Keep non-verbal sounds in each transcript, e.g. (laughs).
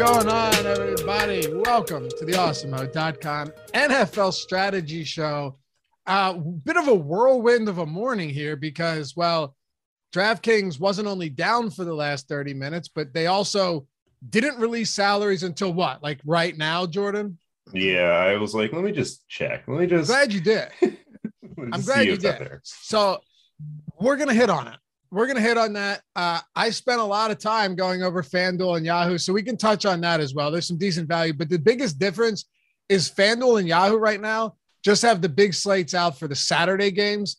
going on, everybody? Welcome to the awesemo.com NFL strategy show. A uh, bit of a whirlwind of a morning here because, well, DraftKings wasn't only down for the last 30 minutes, but they also didn't release salaries until what? Like right now, Jordan? Yeah, I was like, let me just check. Let me just. Glad you did. (laughs) I'm glad you did. So we're going to hit on it we're going to hit on that. Uh, I spent a lot of time going over FanDuel and Yahoo, so we can touch on that as well. There's some decent value, but the biggest difference is FanDuel and Yahoo right now just have the big slates out for the Saturday games.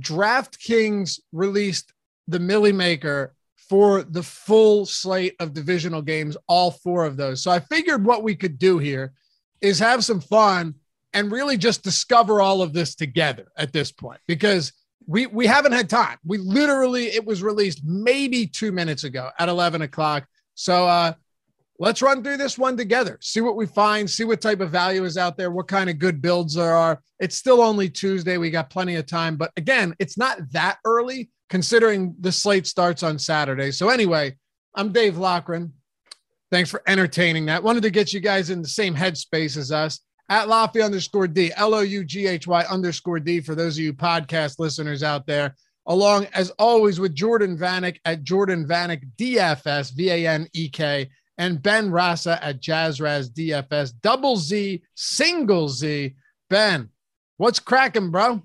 DraftKings released the Milly Maker for the full slate of divisional games, all four of those. So I figured what we could do here is have some fun and really just discover all of this together at this point because we we haven't had time. We literally it was released maybe two minutes ago at 11 o'clock. So uh let's run through this one together, see what we find, see what type of value is out there, what kind of good builds there are. It's still only Tuesday. We got plenty of time, but again, it's not that early considering the slate starts on Saturday. So anyway, I'm Dave Loughran. Thanks for entertaining that. Wanted to get you guys in the same headspace as us at Loughy underscore D, L O U G H Y underscore D for those of you podcast listeners out there. Along as always with Jordan Vanek at Jordan Vanek DFS, V A N E K, and Ben Rasa at Jazzraz DFS, double Z, single Z. Ben, what's cracking, bro?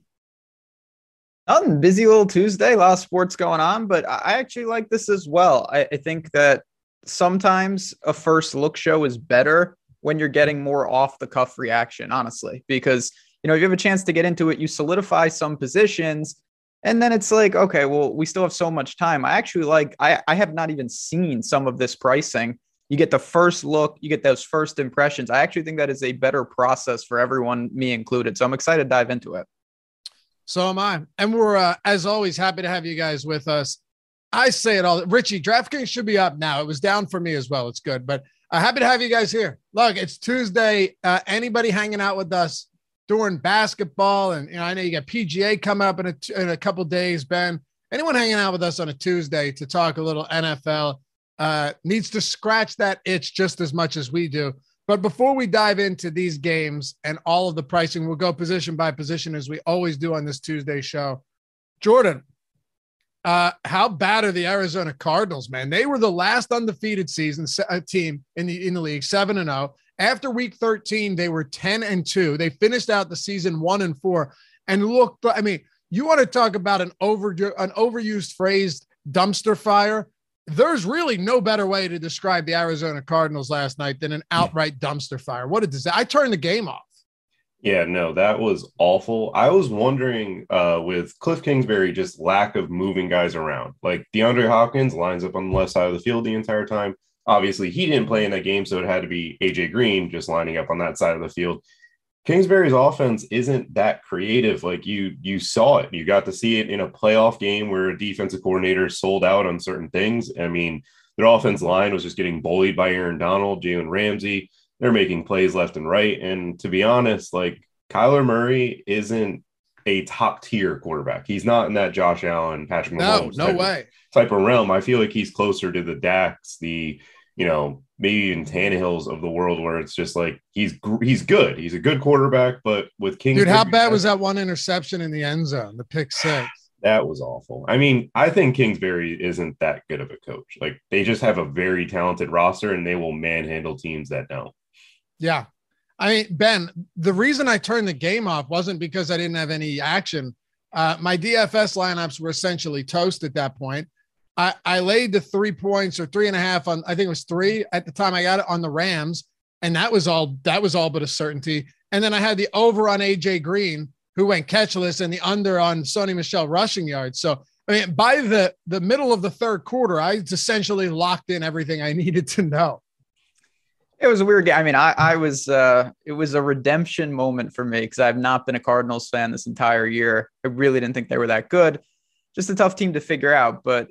Nothing. Busy little Tuesday, a lot of sports going on, but I actually like this as well. I, I think that sometimes a first look show is better when you're getting more off the cuff reaction, honestly, because you know, if you have a chance to get into it, you solidify some positions. And then it's like, okay, well, we still have so much time. I actually like, I, I have not even seen some of this pricing. You get the first look, you get those first impressions. I actually think that is a better process for everyone, me included. So I'm excited to dive into it. So am I. And we're, uh, as always, happy to have you guys with us. I say it all. Richie, DraftKings should be up now. It was down for me as well. It's good. But uh, happy to have you guys here. Look, it's Tuesday. Uh, anybody hanging out with us during basketball, and you know, I know you got PGA coming up in a, in a couple days. Ben, anyone hanging out with us on a Tuesday to talk a little NFL uh, needs to scratch that itch just as much as we do. But before we dive into these games and all of the pricing, we'll go position by position as we always do on this Tuesday show. Jordan, uh, how bad are the Arizona Cardinals, man? They were the last undefeated season uh, team in the in the league, seven and zero. Oh. After week thirteen, they were ten and two. They finished out the season one and four. And look, I mean, you want to talk about an over an overused phrase, dumpster fire. There's really no better way to describe the Arizona Cardinals last night than an outright dumpster fire. What a disaster! I turned the game off. Yeah, no, that was awful. I was wondering uh, with Cliff Kingsbury, just lack of moving guys around. Like DeAndre Hopkins lines up on the left side of the field the entire time. Obviously, he didn't play in that game, so it had to be AJ Green just lining up on that side of the field. Kingsbury's offense isn't that creative. Like you, you saw it. You got to see it in a playoff game where a defensive coordinator sold out on certain things. I mean, their offense line was just getting bullied by Aaron Donald, Jalen Ramsey they're making plays left and right. And to be honest, like Kyler Murray isn't a top tier quarterback. He's not in that Josh Allen, Patrick Mahomes no, no type, way. Of, type of realm. I feel like he's closer to the Daks, the you know maybe even Tannehills of the world, where it's just like he's he's good. He's a good quarterback, but with King, dude, how bad was that one interception in the end zone, the pick six? that was awful. I mean, I think Kingsbury isn't that good of a coach. Like they just have a very talented roster, and they will manhandle teams that don't. Yeah. I mean, Ben, the reason I turned the game off wasn't because I didn't have any action. Uh, my DFS lineups were essentially toast at that point. I, I laid the three points or three and a half on, I think it was three at the time I got it on the Rams. And that was all, that was all but a certainty. And then I had the over on AJ Green, who went catchless, and the under on Sony Michel rushing yards. So, I mean, by the, the middle of the third quarter, I essentially locked in everything I (laughs) needed to know. It was a weird game. I mean, I, I was uh it was a redemption moment for me because I've not been a Cardinals fan this entire year. I really didn't think they were that good. Just a tough team to figure out, but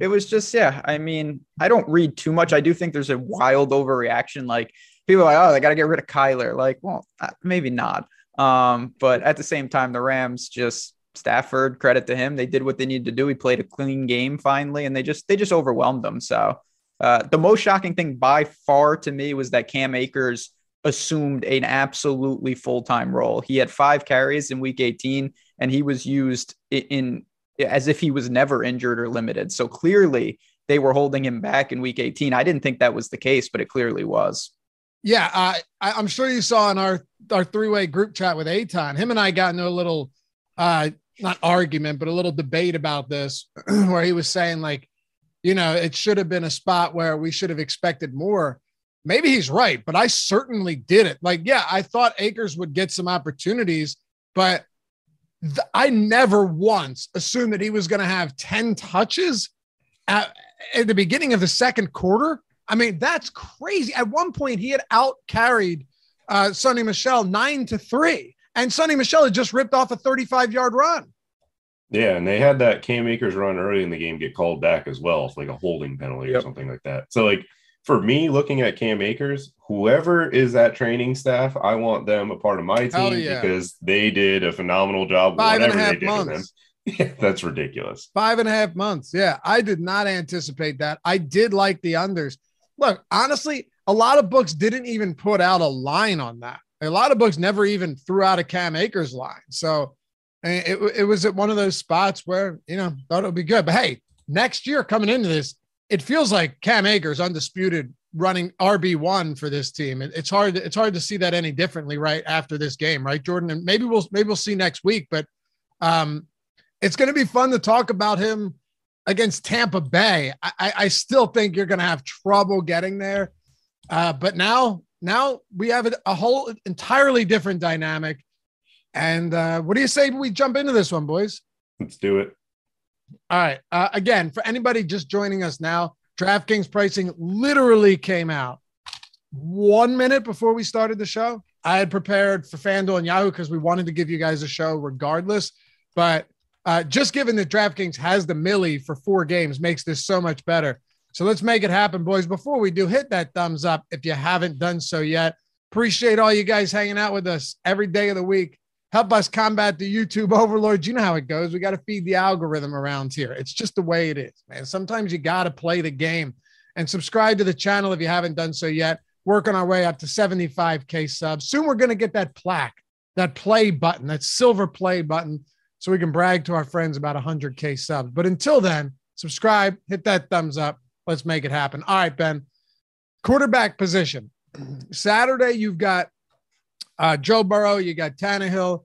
it was just yeah. I mean, I don't read too much. I do think there's a wild overreaction. Like people are like, oh, they got to get rid of Kyler. Like, well, uh, maybe not. Um, but at the same time, the Rams just Stafford, credit to him, they did what they needed to do. He played a clean game finally, and they just they just overwhelmed them. So Uh, the most shocking thing by far to me was that Cam Akers assumed an absolutely full time role. He had five carries in week 18, and he was used in, in as if he was never injured or limited. So clearly, they were holding him back in week 18. I didn't think that was the case, but it clearly was. Yeah, uh, I, am sure you saw in our our three way group chat with Aton. Him and I got into a little, uh, not argument, but a little debate about this, (clears throat) where he was saying like, you know, it should have been a spot where we should have expected more. Maybe he's right, but I certainly did it. Like, yeah, I thought Akers would get some opportunities, but th- I never once assumed that he was going to have 10 touches at, at the beginning of the second quarter. I mean, that's crazy. At one point, he had out carried uh, Sony Michel nine to three, and Sony Michel had just ripped off a 35 yard run. Yeah, and they had that Cam Akers run early in the game get called back as well, like a holding penalty yep. or something like that. So, like for me, looking at Cam Akers, whoever is that training staff, I want them a part of my team yeah. because they did a phenomenal job. Five and a half months. To them. (laughs) That's ridiculous. Five and a half months. Yeah, I did not anticipate that. I did like the unders. Look, honestly, a lot of books didn't even put out a line on that. A lot of books never even threw out a Cam Akers line. So it, it was at one of those spots where, you know, thought it would be good. But hey, next year coming into this, it feels like Cam Akers undisputed running RB one for this team. It, it's hard. It's hard to see that any differently right after this game, right, Jordan? And maybe we'll maybe we'll see next week. But um, it's going to be fun to talk about him against Tampa Bay. I, I still think you're going to have trouble getting there. Uh, but now, now we have a, a, whole entirely different dynamic. And uh, what do you say we jump into this one, boys? Let's do it. All right. Uh, again, for anybody just joining us now, DraftKings pricing literally came out one minute before we started the show. I had prepared for FanDuel and Yahoo because we wanted to give you guys a show regardless. But uh, just given that DraftKings has the Millie for four games makes this so much better. So let's make it happen, boys. Before we do, hit that thumbs up if you haven't done so yet. Appreciate all you guys hanging out with us every day of the week. Help us combat the YouTube overlords. You know how it goes. We got to feed the algorithm around here. It's just the way it is, man. Sometimes you got to play the game and subscribe to the channel if you haven't done so yet. Working our way up to 75K subs. Soon we're going to get that plaque, that play button, that silver play button so we can brag to our friends about 100K subs. But until then, subscribe, hit that thumbs up. Let's make it happen. All right, Ben. Quarterback position. (clears throat) Saturday, you've got uh, Joe Burrow, you got Tannehill,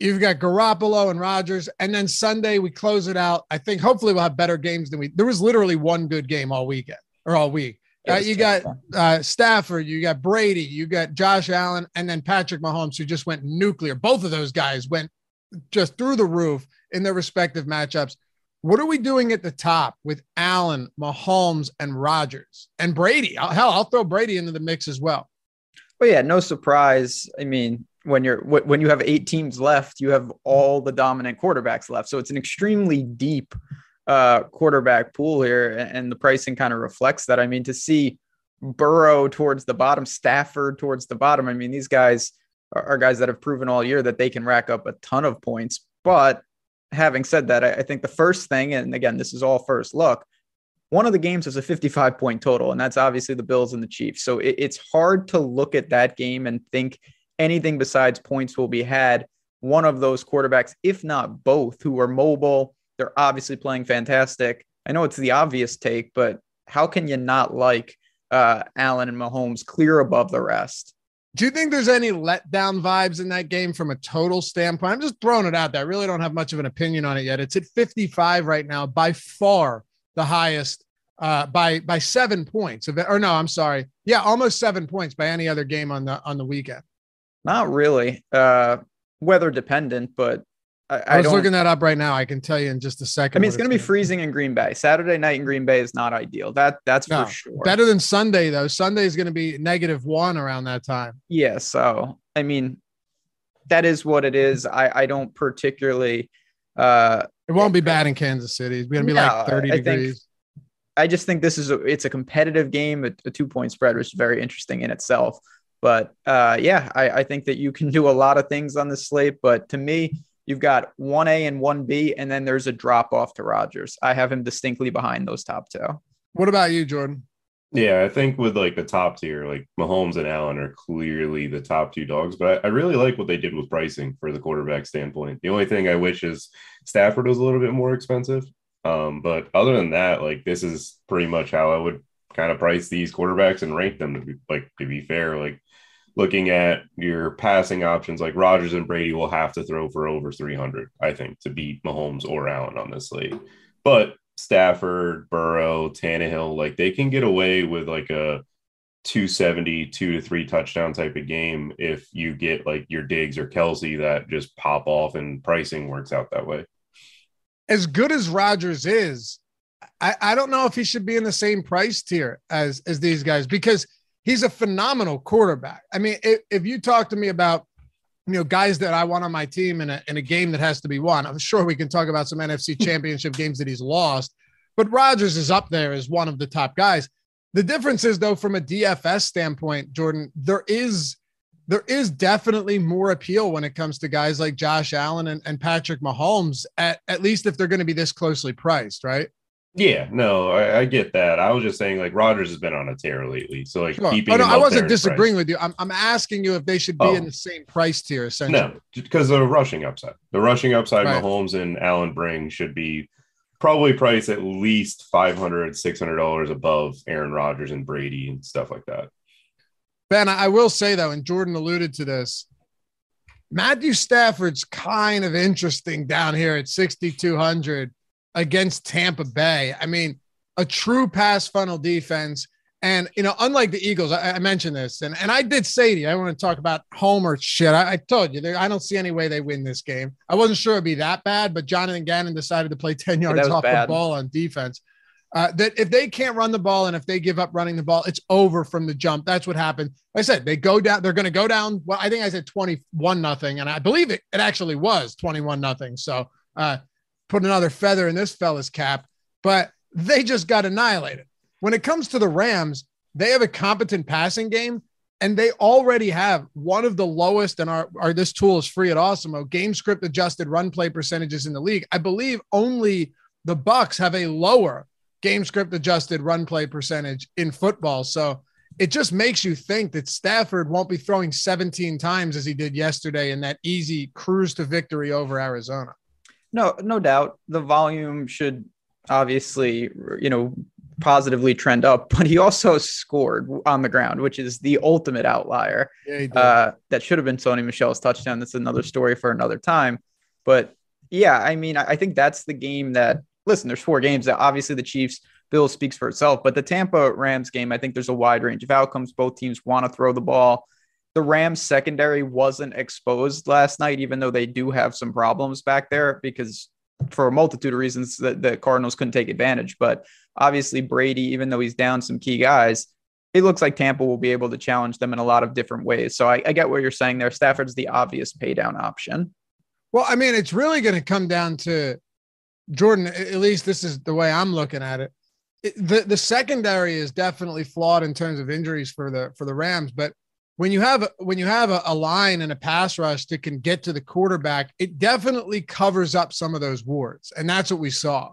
you've got Garoppolo and Rodgers, and then Sunday we close it out. I think hopefully we'll have better games than we. There was literally one good game all weekend or all week. Uh, you got uh, Stafford, you got Brady, you got Josh Allen, and then Patrick Mahomes, who just went nuclear. Both of those guys went just through the roof in their respective matchups. What are we doing at the top with Allen, Mahomes, and Rodgers and Brady? Hell, I'll throw Brady into the mix as well. Well, yeah, no surprise. I mean, when you're when you have eight teams left, you have all the dominant quarterbacks left. So it's an extremely deep uh, quarterback pool here, and the pricing kind of reflects that. I mean, to see Burrow towards the bottom, Stafford towards the bottom. I mean, these guys are, guys that have proven all year that they can rack up a ton of points. But having said that, I think the first thing, and again, this is all first look, one of the games is a 55 point total, and that's obviously the Bills and the Chiefs. So it, it's hard to look at that game and think anything besides points will be had. One of those quarterbacks, if not both, who are mobile, they're obviously playing fantastic. I know it's the obvious take, but how can you not like uh, Allen and Mahomes clear above the rest? Do you think there's any letdown vibes in that game from a total standpoint? I'm just throwing it out there. I really don't have much of an opinion on it yet. It's at 55 right now, by far the highest uh, by by seven points. Or no, I'm sorry. Yeah, almost seven points by any other game on the on the weekend. Not really. Uh, weather dependent, but I, I, I was looking that up right now. I can tell you in just a second. I mean, it's going to be freezing in Green Bay. Saturday night in Green Bay is not ideal. That that's no, for sure. Better than Sunday though. Sunday is going to be negative one around that time. Yeah. So I mean, that is what it is. I I don't particularly. Uh, it won't be bad in Kansas City. It's going to be no, like thirty I degrees. Think, I just think this is a, it's a competitive game. A, a two point spread, which is very interesting in itself. But uh, yeah, I, I think that you can do a lot of things on this slate. But to me, You've got 1A and 1B, and then there's a drop off to Rodgers. I have him distinctly behind those top two. What about you, Jordan? Yeah, I think with like the top tier, like Mahomes and Allen are clearly the top two dogs, but I, I, really like what they did with pricing for the quarterback standpoint. The only thing I wish is Stafford was a little bit more expensive. Um, but other than that, like this is pretty much how I would kind of price these quarterbacks and rank them to be like to be fair. Like looking at your passing options, like Rodgers and Brady will have to throw for over 300, I think, to beat Mahomes or Allen on this slate. But Stafford, Burrow, Tannehill, like they can get away with like a 270, two to three touchdown type of game if you get like your Diggs or Kelce that just pop off and pricing works out that way. As good as Rodgers is, I, I don't know if he should be in the same price tier as as these guys because he's a phenomenal quarterback. I mean, if, if you talk to me about you know, guys that I want on my team in a, in a game that has to be won. I'm sure we can talk about some NFC hmm. championship games that he's lost, but Rodgers is up there as one of the top guys. The difference is though, from a DFS standpoint, Jordan, there is, there is definitely more appeal when it comes to guys like Josh Allen and, and Patrick Mahomes, at, at least if they're going to be this closely priced, right? Yeah, no, I, I, get that. I was just saying, like Rodgers has been on a tear lately, so like sure. keeping. Oh, no, I wasn't disagreeing with you. I'm, I'm asking you if they should be oh. in the same price tier. Essentially, no, because the rushing upside, the rushing upside, right. Mahomes and Allen bring should be probably priced at least 500 600 dollars above Aaron Rodgers and Brady and stuff like that. Ben, I will say though, and Jordan alluded to this. Matthew Stafford's kind of interesting down here at 6200 against Tampa Bay. I mean, a true pass funnel defense. And, you know, unlike the Eagles, I, I mentioned this, and, and I did say to you, I want to talk about Homer shit. I, I told you, I don't see any way they win this game. I wasn't sure it'd be that bad, but Jonathan Gannon decided to play (laughs) 10 yards off bad. the ball on defense. Uh, that if they can't run the ball and if they give up running the ball, it's over from the jump. That's what happened. Like I said they go down. They're going to go down. Well, I think I said twenty-one nothing, and I believe it. It actually was twenty-one nothing. So uh, put another feather in this fella's cap, but they just got annihilated. When it comes to the Rams, they have a competent passing game and they already have one of the lowest and our, this tool is free at Awesemo game script adjusted run play percentages in the league. I believe only the Bucks have a lower game script adjusted run play percentage in football. So it just makes you think that Stafford won't be throwing 17 times as he did yesterday in that easy cruise to victory over Arizona. No, no doubt. The volume should obviously, you know, positively trend up, (laughs) but he also scored on the ground, which is the ultimate outlier. Yeah, uh, that should have been Sony Michel's touchdown. That's another story for another time. But yeah, I mean, I think that's the game that, listen, there's four games that obviously the Chiefs, Bill speaks for itself, but the Tampa Rams game, I think there's a wide range of outcomes. Both teams want to throw the ball the Rams secondary wasn't exposed last night, even though they do have some problems back there because for a multitude of reasons that the Cardinals couldn't take advantage. But obviously, Brady, even though he's down some key guys, it looks like Tampa will be able to challenge them in a lot of different ways. So I, I get what you're saying there. Stafford's the obvious pay down option. Well, I mean, it's really going to come down to Jordan. At least this is the way I'm looking at it. it. the the secondary is definitely flawed in terms of injuries for the for the Rams, but when you have when you have a, a, line and a pass rush that can get to the quarterback, it definitely covers up some of those wards, and that's what we saw.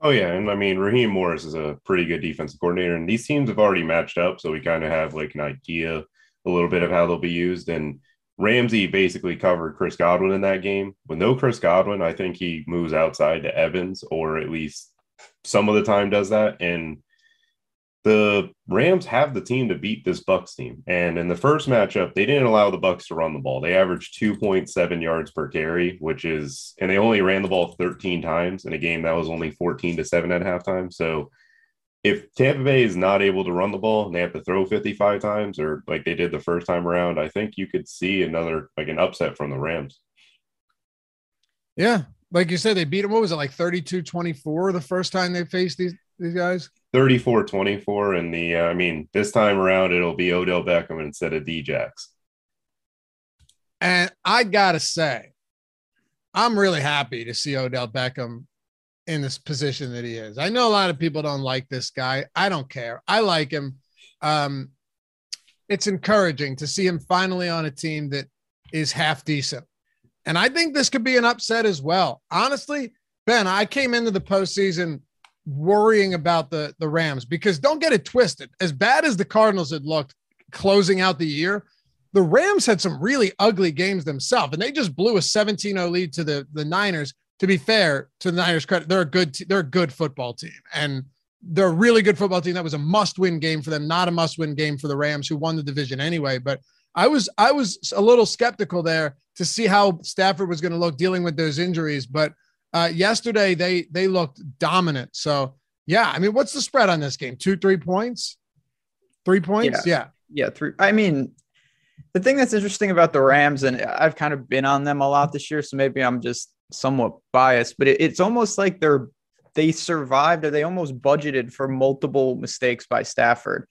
Oh yeah, and I mean Raheem Morris is a pretty good defensive coordinator, and these teams have already matched up, so we kind of have like an idea a little bit of how they'll be used. And Ramsey basically covered Chris Godwin in that game. With no Chris Godwin, I think he moves outside to Evans, or at least some of the time does that. And the Rams have the team to beat this Bucks team. And in the first matchup, they didn't allow the Bucks to run the ball. They averaged 2.7 yards per carry, which is and they only ran the ball 13 times in a game that was only 14 to 7 at halftime. So if Tampa Bay is not able to run the ball and they have to throw 55 times or like they did the first time around, I think you could see another like an upset from the Rams. Yeah. Like you said, they beat them. What was it like 32 24 the first time they faced these these guys? 34 24. And the, uh, I mean, this time around, it'll be Odell Beckham instead of Djax. And I got to say, I'm really happy to see Odell Beckham in this position that he is. I know a lot of people don't like this guy. I don't care. I like him. Um, it's encouraging to see him finally on a team that is half decent. And I think this could be an upset as well. Honestly, Ben, I came into the postseason worrying about the the Rams because don't get it twisted. As bad as the Cardinals had looked closing out the year, the Rams had some really ugly games themselves, and they just blew a 17-0 lead to the the Niners. To be fair to the Niners credit, they're a good they're a good football team, and they're a really good football team. That was a must-win game for them, not a must-win game for the Rams, who won the division anyway. But I was I was a little skeptical there to see how Stafford was going to look dealing with those injuries, but uh, yesterday they they looked dominant. So yeah, I mean, what's the spread on this game? Two, three points, three points. Yeah, yeah, yeah three. I mean, the thing that's interesting about the Rams, and I've kind of been on them a lot this year, so maybe I'm just somewhat biased, but it, it's almost like they're they survived or they almost budgeted for multiple mistakes by Stafford.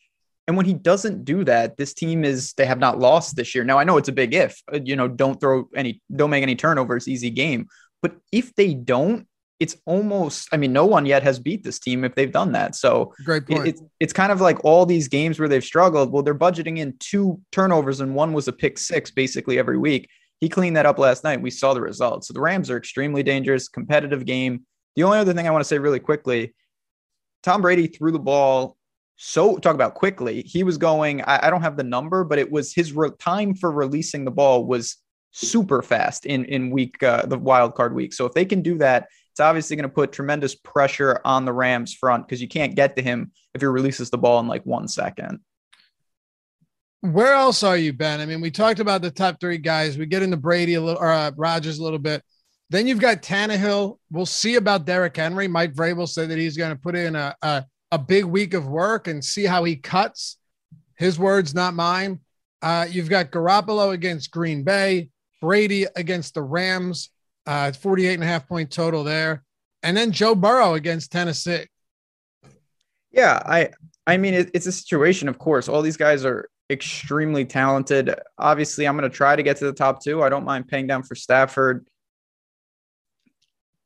And when he doesn't do that, this team is they have not lost this year. Now I know it's a big if, uh, you know, don't throw any, don't make any turnovers, easy game. But if they don't, it's almost, I mean, no one yet has beat this team if they've done that. So great point. It, it's, it's kind of like all these games where they've struggled. Well, they're budgeting in two turnovers and one was a pick six basically every week. He cleaned that up last night. We saw the results. So the Rams are extremely dangerous, competitive game. The only other thing I want to say really quickly Tom Brady threw the ball so talk about quickly. He was going, I, I don't have the number, but it was his re- time for releasing the ball was super fast in in week uh, the wild card week. So if they can do that, it's obviously going to put tremendous pressure on the Rams front because you can't get to him if he releases the ball in like one second. Where else are you, Ben? I mean, we talked about the top three guys. We get into Brady a little or uh, Rodgers a little bit. Then you've got Tannehill. We'll see about Derrick Henry. Mike Vrabel said that he's going to put in a, a a big week of work and see how he cuts. His words, not mine. Uh, you've got Garoppolo against Green Bay, Brady against the Rams, uh, 48 and a half point total there. And then Joe Burrow against Tennessee. Yeah, I I mean it, it's a situation, of course. All these guys are extremely talented. Obviously, I'm going to try to get to the top two. I don't mind paying down for Stafford.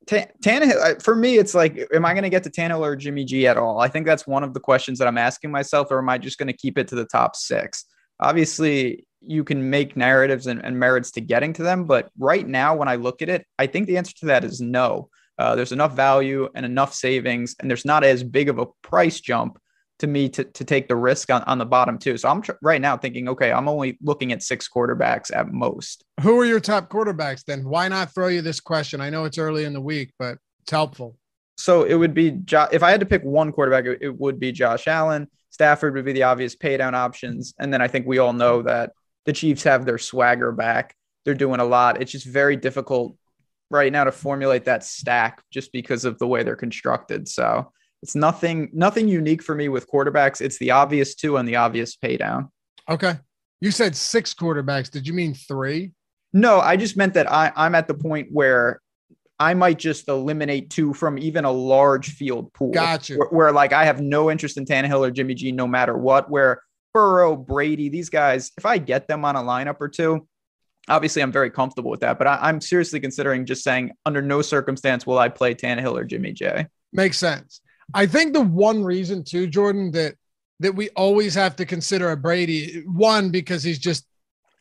Tannehill, for me, it's like, am I going to get to Tannehill or Jimmy G at all? I think that's one of the questions that I'm asking myself, or am I just going to keep it to the top six? Obviously, you can make narratives and, and, merits to getting to them, but right now, when I look at it, I think the answer to that is no. Uh, there's enough value and enough savings, and there's not as big of a price jump to me to, to take the risk on, on the bottom two. So I'm tr- right now thinking, okay, I'm only looking at six quarterbacks at most. Who are your top quarterbacks then? Why not throw you this question? I know it's early in the week, but it's helpful. So it would be jo- if I had to pick one quarterback, it, it would be Josh Allen. Stafford would be the obvious paydown options, and then I think we all know that the Chiefs have their swagger back. They're doing a lot. It's just very difficult right now to formulate that stack just because of the way they're constructed. So it's nothing nothing unique for me with quarterbacks. It's the obvious two and the obvious pay down. Okay. You said six quarterbacks. Did you mean three? No, I just meant that I, I'm at the point where I might just eliminate two from even a large field pool. Gotcha. Where, where, like I have no interest in Tannehill or Jimmy G no matter what. Where Burrow, Brady, these guys, if I get them on a lineup or two, obviously I'm very comfortable with that. But I, am seriously considering just saying under no circumstance will I play Tannehill or Jimmy J. Makes sense. I think the one reason too, Jordan, that that we always have to consider a Brady one because he's just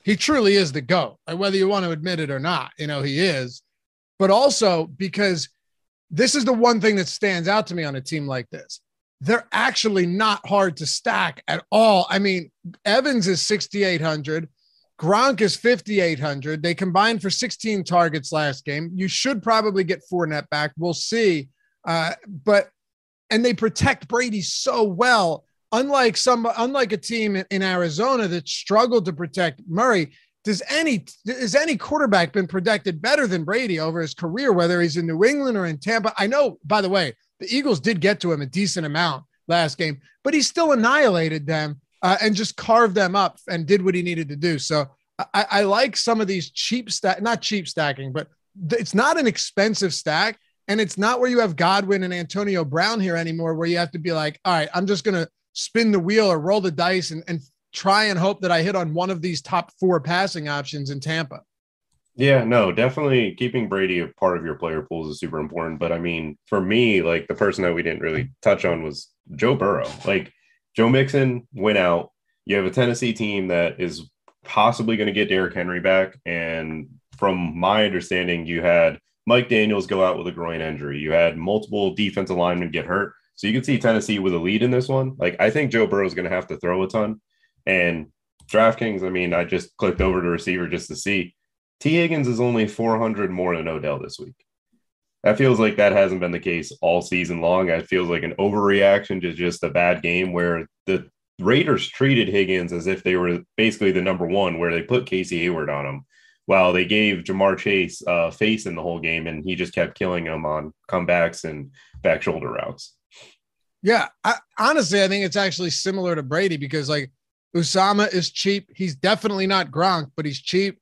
he truly is the go, whether you want to admit it or not. You know he is, but also because this is the one thing that stands out to me on a team like this. They're actually not hard to stack at all. I mean, Evans is 6,800. Gronk is 5,800. They combined for 16 targets last game. You should probably get Fournette back. We'll see. Uh, but and they protect Brady so well. Unlike some, unlike a team in Arizona that struggled to protect Murray, does any has any quarterback been protected better than Brady over his career, whether he's in New England or in Tampa? I know, by the way, the Eagles did get to him a decent amount last game, but he still annihilated them uh, and just carved them up and did what he needed to do. So I, I like some of these cheap stack, not cheap stacking, but it's not an expensive stack. And it's not where you have Godwin and Antonio Brown here anymore, where you have to be like, all right, I'm just going to spin the wheel or roll the dice and, and try and hope that I hit on one of these top four passing options in Tampa. Yeah, no, definitely keeping Brady a part of your player pools is super important. But I mean, for me, like the person that we didn't really touch on was Joe Burrow. Like Joe Mixon went out. You have a Tennessee team that is possibly going to get Derrick Henry back. And from my understanding, you had Mike Daniels go out with a groin injury. You had multiple defensive linemen get hurt. So you can see Tennessee with a lead in this one. Like I think Joe Burrow is going to have to throw a ton. And DraftKings, I mean, I just clicked over to receiver just to see. Tee Higgins is only 400 more than Odell this week. That feels like that hasn't been the case all season long. It feels like an overreaction to just a bad game where the Raiders treated Higgins as if they were basically the number one, where they put Casey Hayward on him while they gave Ja'Marr Chase uh, face in the whole game and he just kept killing him on comebacks and back shoulder routes. Yeah, I, honestly, I think it's actually similar to Brady because like Uzomah is cheap. He's definitely not Gronk, but he's cheap.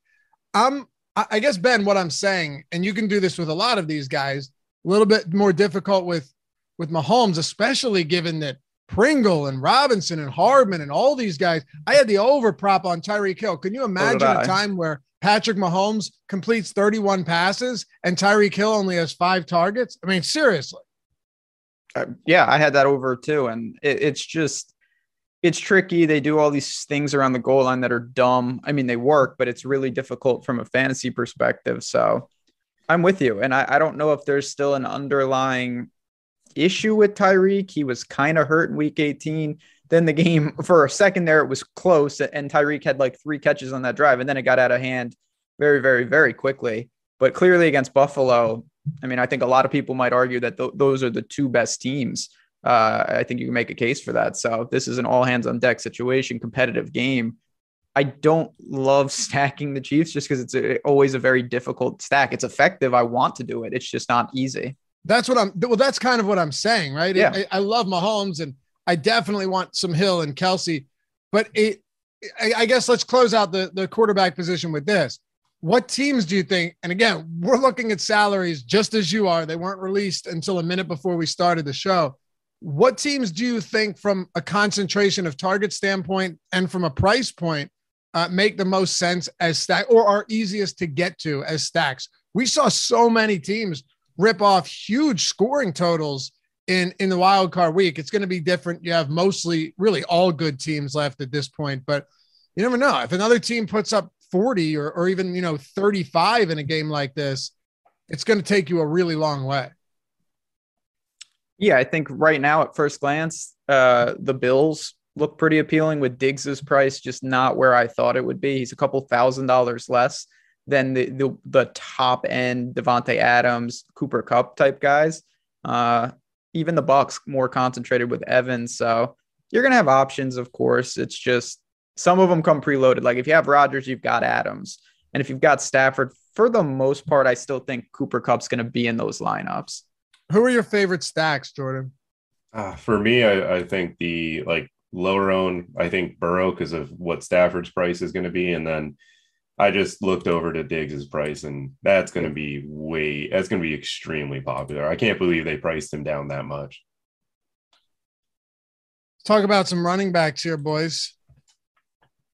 I'm, I guess Ben, what I'm saying, and you can do this with a lot of these guys, a little bit more difficult with with Mahomes, especially given that Pringle and Robinson and Hardman and all these guys. I had the over prop on Tyreek Hill. Can you imagine a time where Patrick Mahomes completes 31 passes and Tyreek Hill only has five targets? I mean, seriously. Uh, yeah, I had that over too. And it, it's just, it's tricky. They do all these things around the goal line that are dumb. I mean, they work, but it's really difficult from a fantasy perspective. So I'm with you. And I, I don't know if there's still an underlying issue with Tyreek. He was kind of hurt in week 18. Then the game (laughs) for a second there, it was close, and Tyreek had like three catches on that drive, and then it got out of hand very, very, very quickly. But clearly against Buffalo, I mean, I think a lot of people might argue that th- those are the two best teams. Uh, I think you can make a case for that. So this is an all hands on deck situation, competitive game. I don't love (laughs) stacking the Chiefs just because it's a, always a very difficult stack. It's effective. I want to do it. It's just not easy. That's what I'm. Well, that's kind of what I'm saying, right? Yeah. I, I love Mahomes, and I definitely want some Hill and Kelce, but it. I, I guess let's close out the the quarterback position with this. What teams do you think? And again, we're looking at salaries just as you are. They weren't released until a minute before we started the show. What teams do you think, from a concentration of target standpoint and from a price point, uh, make the most sense as stack or are easiest to get to as stacks? We saw so many teams rip off huge scoring totals in in the wild card week. It's going to be different. You have mostly really all good teams left at this point, but you never know. If another team puts up 40 or, or even, you know, 35 in a game like this, it's going to take you a really long way. Yeah, I think right now at first glance, uh, the Bills look pretty appealing with Diggs's price just not where I thought it would be. He's a couple thousand dollars less than the the, the top end Davante Adams, Cooper Kupp type guys. Uh, even the Bucks more concentrated with Evans. So you're gonna have options, of course. It's just some of them come preloaded. Like if you have Rodgers, you've got Adams, and if you've got Stafford, for the most part, I still think Cooper Kupp's gonna be in those lineups. Who are your favorite stacks, Jordan? Uh, for me, I, I think the like lower own, I think Burrow because of what Stafford's price is going to be, and then I just looked over to Diggs's price, and that's going to be way that's going to be extremely popular. I can't believe they priced him down that much. Let's talk about some running backs here, boys.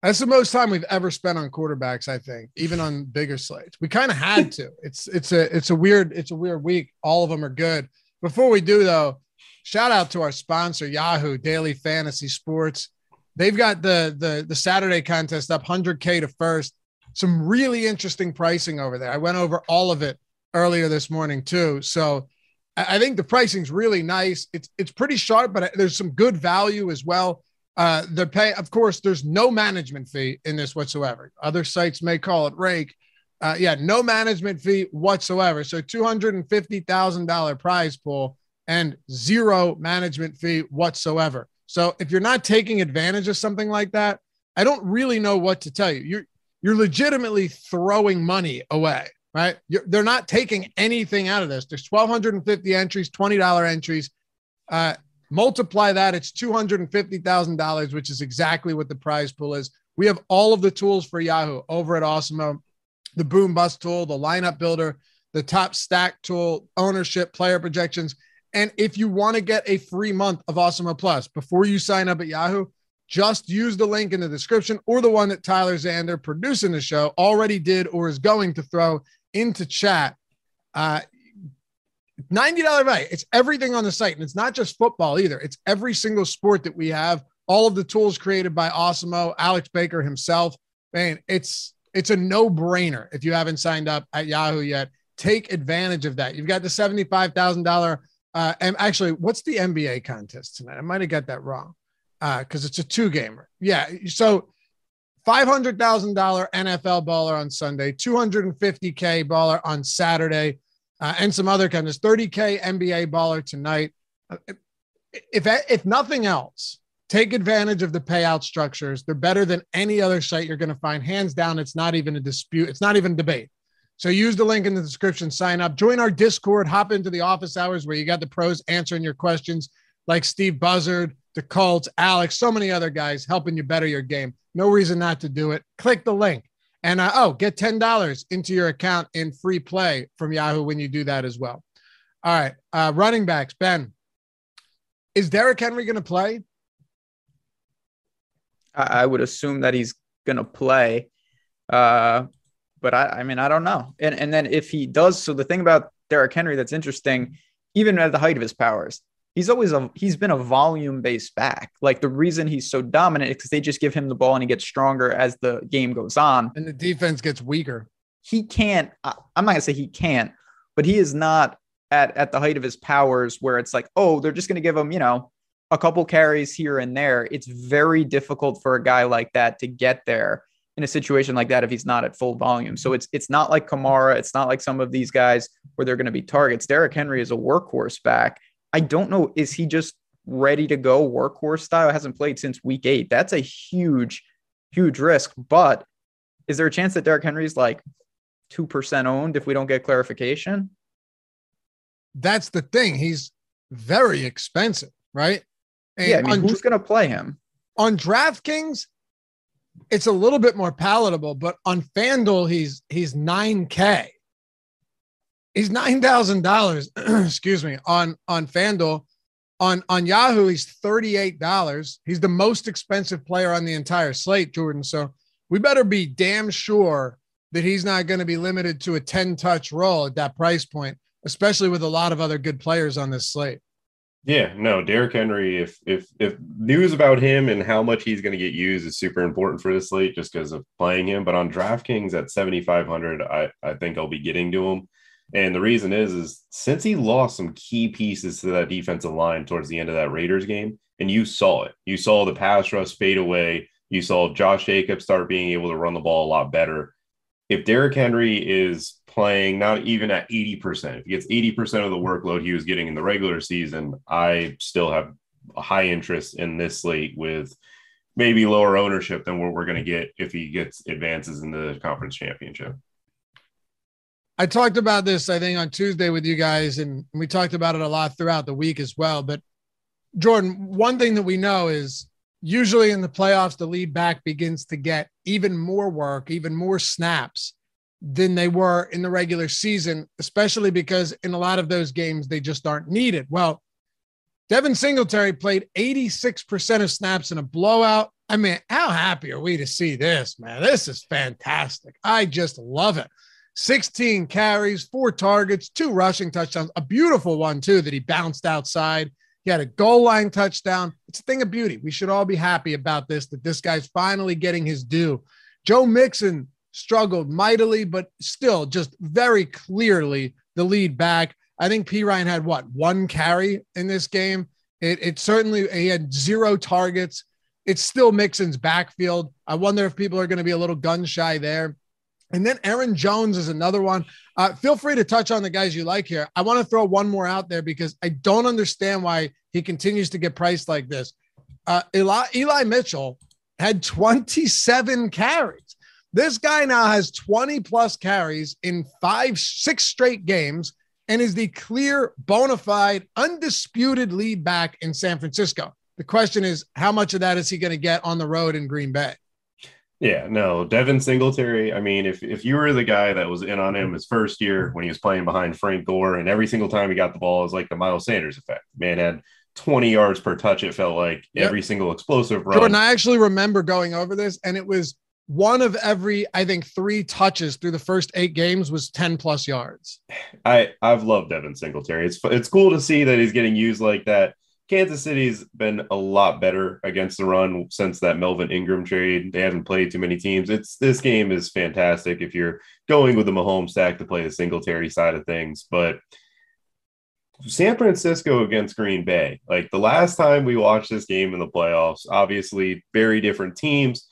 That's the most time we've ever spent on quarterbacks, I think, even on bigger slates. We kind of had to. (laughs) It's it's a it's a weird it's a weird week. All of them are good. Before we do though, shout out to our sponsor Yahoo Daily Fantasy Sports. They've got the the the Saturday contest up 100k to first some really interesting pricing over there. I went over all of it earlier this morning too. So I think the pricing's really nice. It's it's pretty sharp, but there's some good value as well. Uh, the pay, of course, there's no management fee in this whatsoever. Other sites may call it rake. Uh, yeah, no management fee whatsoever. So two hundred and fifty thousand dollar prize pool and zero management fee whatsoever. So if you're not taking advantage of something like that, I don't really know what to tell you. You're you're legitimately throwing money away, right? You're, they're not taking anything out of this. There's 1,250 entries, $20 entries. Uh, multiply that, it's $250,000, which is exactly what the prize pool is. We have all of the tools for Yahoo over at Awesemo the boom bust tool, the lineup builder, the top stack tool, ownership, player projections. And if you want to get a free month of Awesemo Plus before you sign up at Yahoo, just use the link in the description or the one that Tyler Xander, producing the show, already did or is going to throw into chat. Uh, $90 value. It's everything on the site. And it's not just football either. It's every single sport that we have. All of the tools created by Awesemo, Alex Baker himself. Man, it's it's a no-brainer if you haven't signed up at Yahoo yet. Take advantage of that. You've got the $75,000 Uh, and actually, what's the NBA contest tonight? I might have got that wrong because uh, it's a two gamer. Yeah. So $500,000 NFL baller on Sunday, 250K baller on Saturday, uh, and some other kind of 30K NBA baller tonight. If, if nothing else, take advantage of the payout structures. They're better than any other site you're going to find. Hands down, it's not even a dispute. It's not even a debate. So use the link in the description, sign up, join our Discord, hop into the office hours where you got the pros answering your questions like Steve Buzzard, the Colts, Alex, so many other guys helping you better your game. No reason not to do it. Click the link. And uh, oh, get $10 into your account in free play from Yahoo when you do that as well. All right. Uh, running backs, Ben. Is Derrick Henry going to play? I would assume that he's going to play. Uh, but I, I mean, I don't know. And, and then if he does, so the thing about Derrick Henry that's interesting, even at the height of his powers, he's always a he's been a volume based back. Like the reason he's so dominant is because they just give him the ball and he gets stronger as the game goes on. And the defense gets weaker. He can't, I'm not gonna say he can't, but he is not at, at the height of his powers where it's like, oh, they're just gonna give him, you know, a couple carries here and there. It's very difficult for a guy like that to get there in a situation like that if he's not at full volume. So it's it's not like Kamara, it's not like some of these guys where they're going to be targets. Derrick Henry is a workhorse back I don't know. Is he just ready to go workhorse style? Hasn't played since week eight. That's a huge, huge risk. But is there a chance that Derrick Henry's like 2% owned if we don't get clarification? That's the thing. He's very expensive, right? And yeah, I mean, who's going to play him? On DraftKings, it's a little bit more palatable, but on FanDuel, he's he's 9K he's nine thousand dollars. (clears throat) excuse me on on FanDuel. On on Yahoo, he's thirty eight dollars. He's the most expensive player on the entire slate, Jordan. So we better be damn sure that he's not going to be limited to a ten touch role at that price point, especially with a lot of other good players on this slate. Yeah, no, Derrick Henry. If if if news about him and how much he's going to get used is super important for this slate, just because of playing him. But on DraftKings at seventy five hundred, I I think I'll be getting to him. And the reason is, is since he lost some key pieces to that defensive line towards the end of that Raiders game, and you saw it, you saw the pass rush fade away. You saw Josh Jacobs start being able to run the ball a lot better. If Derrick Henry is playing not even at 80%, if he gets 80% of the workload he was getting in the regular season, I still have a high interest in this slate with maybe lower ownership than what we're going to get if he gets advances in the conference championship. I talked about this, I think, on Tuesday with you guys, and we talked about it a lot throughout the week as well. But Jordan, one thing that we know is usually in the playoffs, the lead back begins to get even more work, even more snaps than they were in the regular season, especially because in a lot of those games, they just aren't needed. Well, Devin Singletary played 86% of snaps in a blowout. I mean, how happy are we to see this, man? This is fantastic. I just love it. 16 carries, four targets, two rushing touchdowns, a beautiful one, too, that he bounced outside. He had a goal line touchdown. It's a thing of beauty. We should all be happy about this, that this guy's finally getting his due. Joe Mixon struggled mightily, but still just very clearly the lead back. I think Perine had what, one carry in this game? It, it certainly, he had zero targets. It's still Mixon's backfield. I wonder if people are going to be a little gun shy there. And then Aaron Jones is another one. Uh, feel free to touch on the guys you like here. I want to throw one more out there because I don't understand why he continues to get priced like this. Uh, Eli, Eli Mitchell had 27 carries. This guy now has 20 plus carries in five, six straight games and is the clear, bona fide, undisputed lead back in San Francisco. The question is, how much of that is he going to get on the road in Green Bay? Yeah, no, Devin Singletary. I mean, if if you were the guy that was in on him his first year when he was playing behind Frank Gore, and every single time he got the ball, it was like the Miles Sanders effect. Man had 20 yards per touch. It felt like yep. every single explosive run. Jordan, I actually remember going over this, and it was one of every, I think, three touches through the first eight games was 10 plus yards. I I've loved Devin Singletary. It's it's cool to see that he's getting used like that. Kansas City's been a lot better against the run since that Melvin Ingram trade. They haven't played too many teams. It's this game is fantastic if you're going with the Mahomes stack to play the Singletary side of things. But San Francisco against Green Bay. Like the last time we watched this game in the playoffs, obviously very different teams.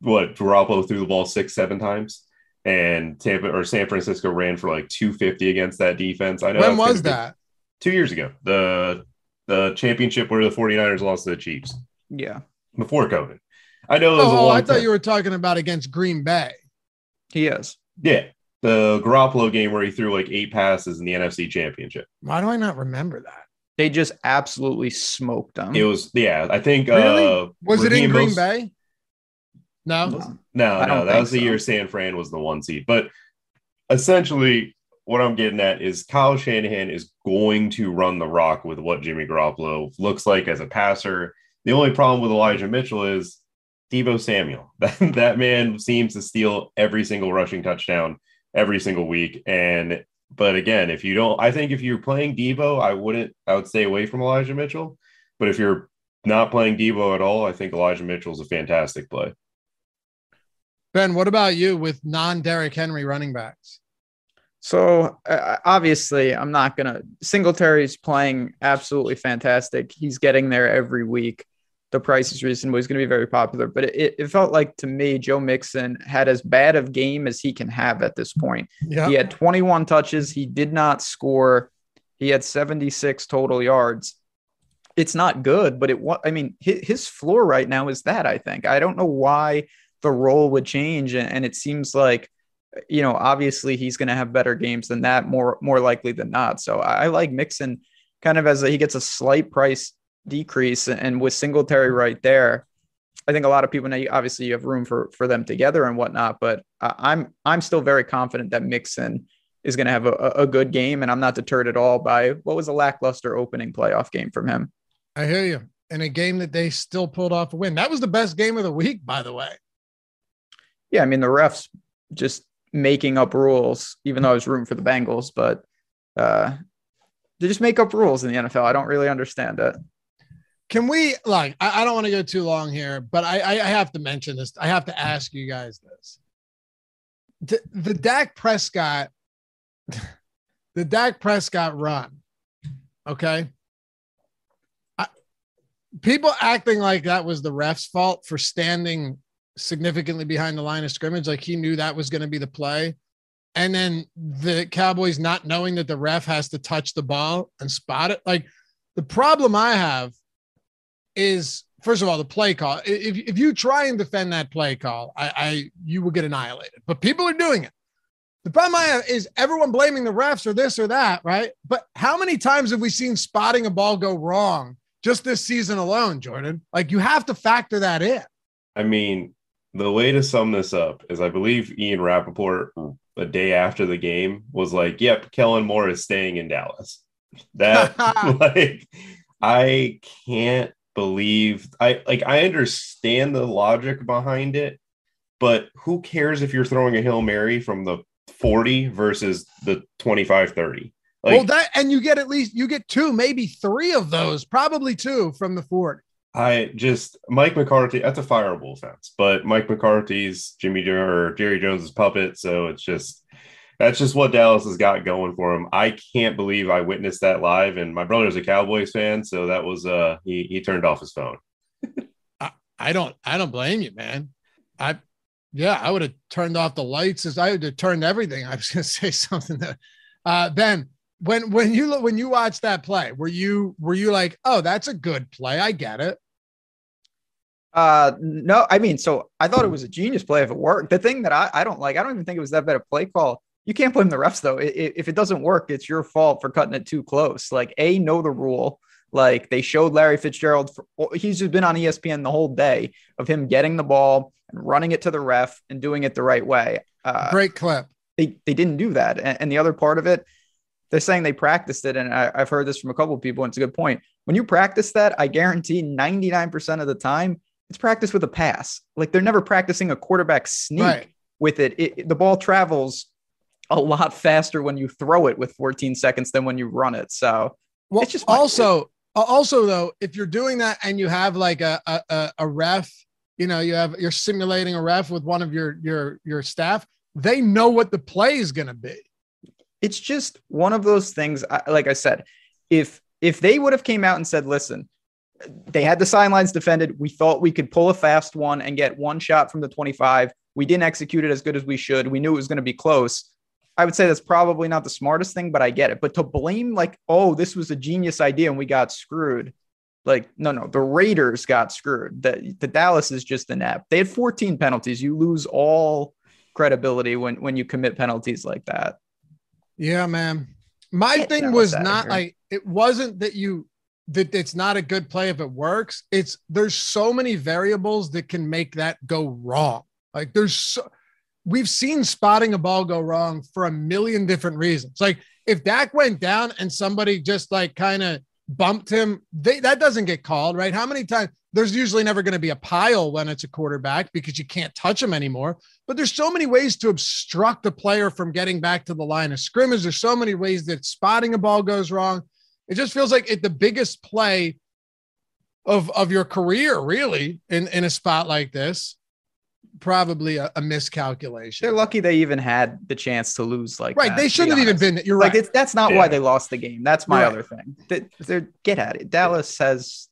What Garoppolo threw the ball six, seven times, and Tampa or San Francisco ran for like 250 against that defense. I know. When was that? Two years ago. The the championship where the 49ers lost to the Chiefs. Yeah. Before COVID. I know. Oh, I thought you were talking about against Green Bay. He is. Yeah the Garoppolo game where he threw like eight passes in the NFC Championship. Why do I not remember that? They just absolutely smoked them. It was yeah. I think really? uh, was it in Green most... Bay? No, no, no. no that was the so. year San Fran was the one seed. But essentially, what I'm getting at is Kyle Shanahan is going to run the rock with what Jimmy Garoppolo looks like as a passer. The only problem with Elijah Mitchell is Deebo Samuel. (laughs) That, that man seems to steal every single rushing touchdown every single week. And but again, if you don't, I think if you're playing Deebo, I wouldn't. I would stay away from Elijah Mitchell. But if you're not playing Deebo at all, I think Elijah Mitchell is a fantastic play. Ben, what about you with non Derrick Henry running backs? So uh, obviously, I'm not gonna. Singletary's playing absolutely fantastic. He's getting there every week the price is reasonable. He's going to be very popular. But it, it felt like to me, Joe Mixon had as bad of game as he can have at this point. Yep. He had 21 touches. He did not score. He had 76 total yards. It's not good, but it was, I mean, his, his floor right now is that, I think. I don't know why the role would change. And, and it seems like, you know, obviously he's going to have better games than that, more, more likely than not. So I, I like Mixon kind of as a, he gets a slight price decrease. And with Singletary right there, I think a lot of people now. Obviously, you have room for for them together and whatnot, but I'm I'm still very confident that Mixon is going to have a, a good game, and I'm not deterred at all by what was a lackluster opening playoff game from him. I hear you. In a game that they still pulled off a win. That was the best game of the week, by the way. Yeah, I mean the refs just making up rules, even though I was rooting for the Bengals, but uh, they just make up rules in the NFL. I don't really understand it. Can we like? I, I don't want to go too long here, but I, I, have to mention this. I have to ask you guys this. The, the Dak Prescott, (laughs) the Dak Prescott run. Okay. I, people acting like that was the ref's fault for standing significantly behind the line of scrimmage, like he knew that was going to be the play. And then the Cowboys not knowing that the ref has to touch the ball and spot it. Like the problem I have is first of all the play call. If, if you try and defend that play call, I, I you will get annihilated. But people are doing it. The problem I have is everyone blaming the refs or this or that, right? But how many times have we seen spotting a ball go wrong just this season alone, Jordan? Like you have to factor that in. I mean, the way to sum this up is I believe Ian Rapoport hmm. a day after the game was like, Yep, Kellen Moore is staying in Dallas. That (laughs) (laughs) like I can't believe I like I understand the logic behind it, but who cares if you're throwing a Hail Mary from the 40 versus the 25 30? Like, well, that and you get at least you get two, maybe three of those, probably two from the 40. I just Mike McCarthy. That's a fireable offense, but Mike McCarthy's Jimmy or Jerry Jones's puppet, so it's just that's just what Dallas has got going for him. I can't believe I witnessed that live, and my brother's a Cowboys fan, so that was uh he he turned off his phone. (laughs) I, I don't I don't blame you, man. I yeah, I would have turned off the lights as I would have turned everything. I was gonna (laughs) say something that uh Ben, when when you when you watched that play, were you were you like, oh, that's a good play? I get it. Uh, no, I mean, so I thought it was a genius play if it worked. The thing that I, I don't like, I don't even think it was that bad a play call you can't blame the refs though. If it doesn't work, it's your fault for cutting it too close. Like a know the rule. Like they showed Larry Fitzgerald. For, he's just been on ESPN the whole day of him getting the ball and running it to the ref and doing it the right way. Uh, Great clip. They they didn't do that. And, and, the other part of it, they're saying they practiced it, and I, I've heard this from a couple of people, and it's a good point. When you practice that, I guarantee 99% of the time it's practice with a pass. Like they're never practicing a quarterback sneak right. with it. it. The ball travels a lot faster when you throw it with 14 seconds than when you run it. So well, it's just also uh, also though, if you're doing that and you have like a, a a ref, you know, you have you're simulating a ref with one of your your your staff, they know what the play is going to be. It's just one of those things. Like I said, if if they would have came out and said, listen, they had the sidelines defended. We thought we could pull a fast one and get one shot from the 25. We didn't execute it as good as we should. We knew it was going to be close. I would say that's probably not the smartest thing, but I get it. But to blame like, oh, this was a genius idea and we got screwed. Like, no, no, the Raiders got screwed. The, the Dallas is just inept. They had 14 penalties. You lose all credibility when when you commit penalties like that. Yeah, man. My thing was not like it wasn't that you that it's not a good play if it works. It's there's so many variables that can make that go wrong. Like there's so we've seen spotting a ball go wrong for a million different reasons. Like if Dak went down and somebody just like kind of bumped him, they, that doesn't get called, right? How many times? There's usually never going to be a pile when it's a quarterback because you can't touch him anymore. But there's so many ways to obstruct a player from getting back to the line of scrimmage. There's so many ways that spotting a ball goes wrong. It just feels like it the biggest play of of your career, really, in in a spot like this probably a, a, miscalculation. They're lucky they even had the chance to lose. Like right, that, they shouldn't have even been. You're like, right. that's not yeah. why they lost the game. That's my right. other thing. They, they're get at it. Dallas has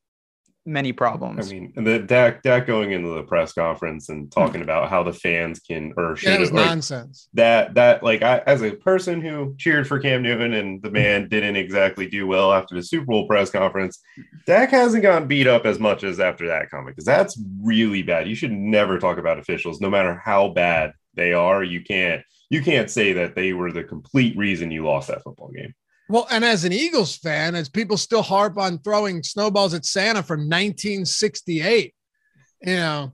many problems. I mean, the Dak Dak going into the press conference and talking hmm. about how the fans can or should yeah, like, nonsense. That that like I as a person who cheered for Cam Newton and the (laughs) man didn't exactly do well after the Super Bowl press conference, Dak hasn't gotten beat up as much as after that comment because that's really bad. You should never talk about officials, no matter how bad they are. You can't you can't say that they were the complete reason you lost that football game. Well, and as an Eagles fan, as people still harp on throwing snowballs at Santa from 1968, you know,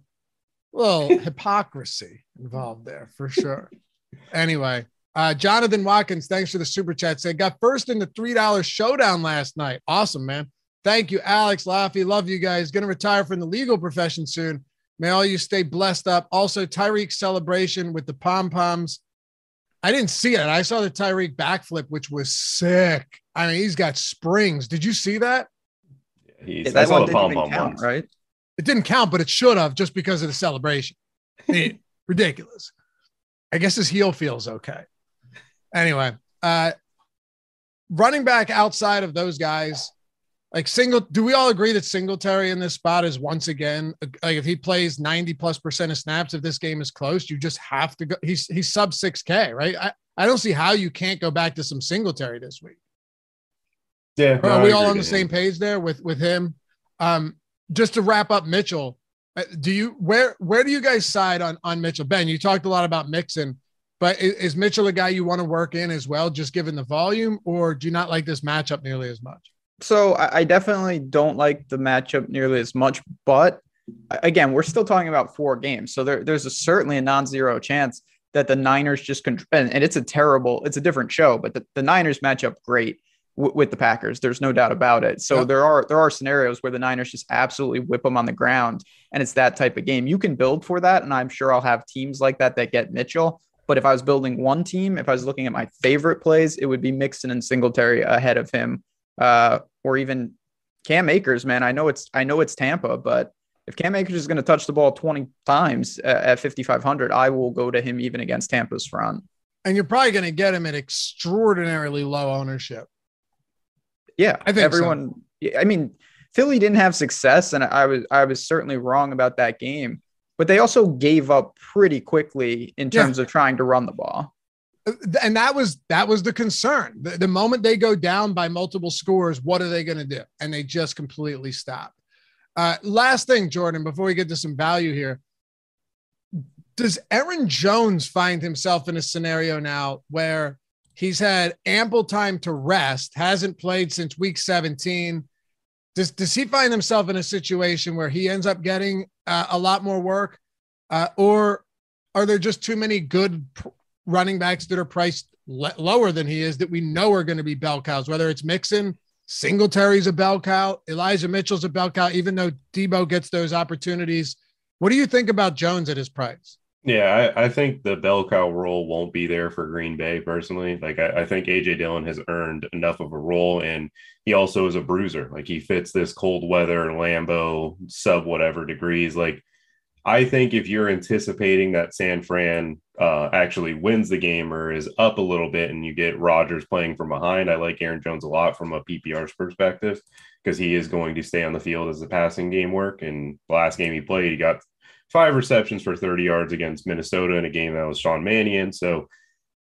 a little (laughs) hypocrisy involved there for sure. Anyway, uh, Jonathan Watkins, thanks for the super chat. Said got first in the three dollar showdown last night. Awesome, man. Thank you, Alex Laffy. Love you guys. Going to retire from the legal profession soon. May all you stay blessed up. Also, Tyreek's celebration with the pom poms I didn't see it. I saw the Tyreek backflip, which was sick. I mean, he's got springs. Did you see that? He's, that one didn't even count, right? It didn't count, but it should have just because of the celebration. I mean, (laughs) ridiculous. I guess his heel feels okay. Anyway, uh, running back outside of those guys, like single, do we all agree that Singletary in this spot is once again like if he plays 90 plus percent of snaps, if this game is close, you just have to go. He's he's sub 6K, right? I, I don't see how you can't go back to some Singletary this week. Yeah. Are we all on the same page there with with him? Um, just to wrap up Mitchell, uh, do you where where do you guys side on on Mitchell? Ben, you talked a lot about Mixon, but is, is Mitchell a guy you want to work in as well, just given the volume, or do you not like this matchup nearly as much? So I, I definitely don't like the matchup nearly as much, but again, we're still talking about four games, so there, there's a, certainly a non-zero chance that the Niners just con- and, and, it's a terrible, it's a different show, but the, the Niners match up great w- with the Packers. There's no doubt about it. So there are there are scenarios where the Niners just absolutely whip them on the ground, and it's that type of game. You can build for that, and I'm sure I'll have teams like that that get Mitchell. But if I was building one team, if I was looking at my favorite plays, it would be Mixon and Singletary ahead of him uh, or even Cam Akers, man. I know it's I know it's Tampa, but if Cam Akers is going to touch the ball 20 times at 5,500, I will go to him even against Tampa's front. And you're probably going to get him at extraordinarily low ownership. Yeah, I think everyone. So. I mean, Philly didn't have success, and I was I was certainly wrong about that game. But they also gave up pretty quickly in terms yeah. of trying to run the ball and that was that was the concern. The, the, moment they go down by multiple scores, what are they going to do? And they just completely stop. Uh, last thing, Jordan, before we get to some value here, does Aaron Jones find himself in a scenario now where he's had ample time to rest, hasn't played since week 17? Does, does he find himself in a situation where he ends up getting uh, a lot more work? Uh, or are there just too many good running backs that are priced le- lower than he is that we know are going to be bell cows, whether it's Mixon, Singletary's a bell cow, Elijah Mitchell's a bell cow, even though Deebo gets those opportunities. What do you think about Jones at his price? Yeah, I, I think the bell cow role won't be there for Green Bay personally. Like I, I think AJ Dillon has earned enough of a role, and he also is a bruiser. Like he fits this cold weather Lambeau, sub whatever degrees. Like I think if you're anticipating that San Fran uh, actually wins the game or is up a little bit and you get Rodgers playing from behind, I like Aaron Jones a lot from a PPR's perspective because he is going to stay on the field as the passing game work. And last game he played, he got five receptions for 30 yards against Minnesota in a game that was Sean Mannion. So,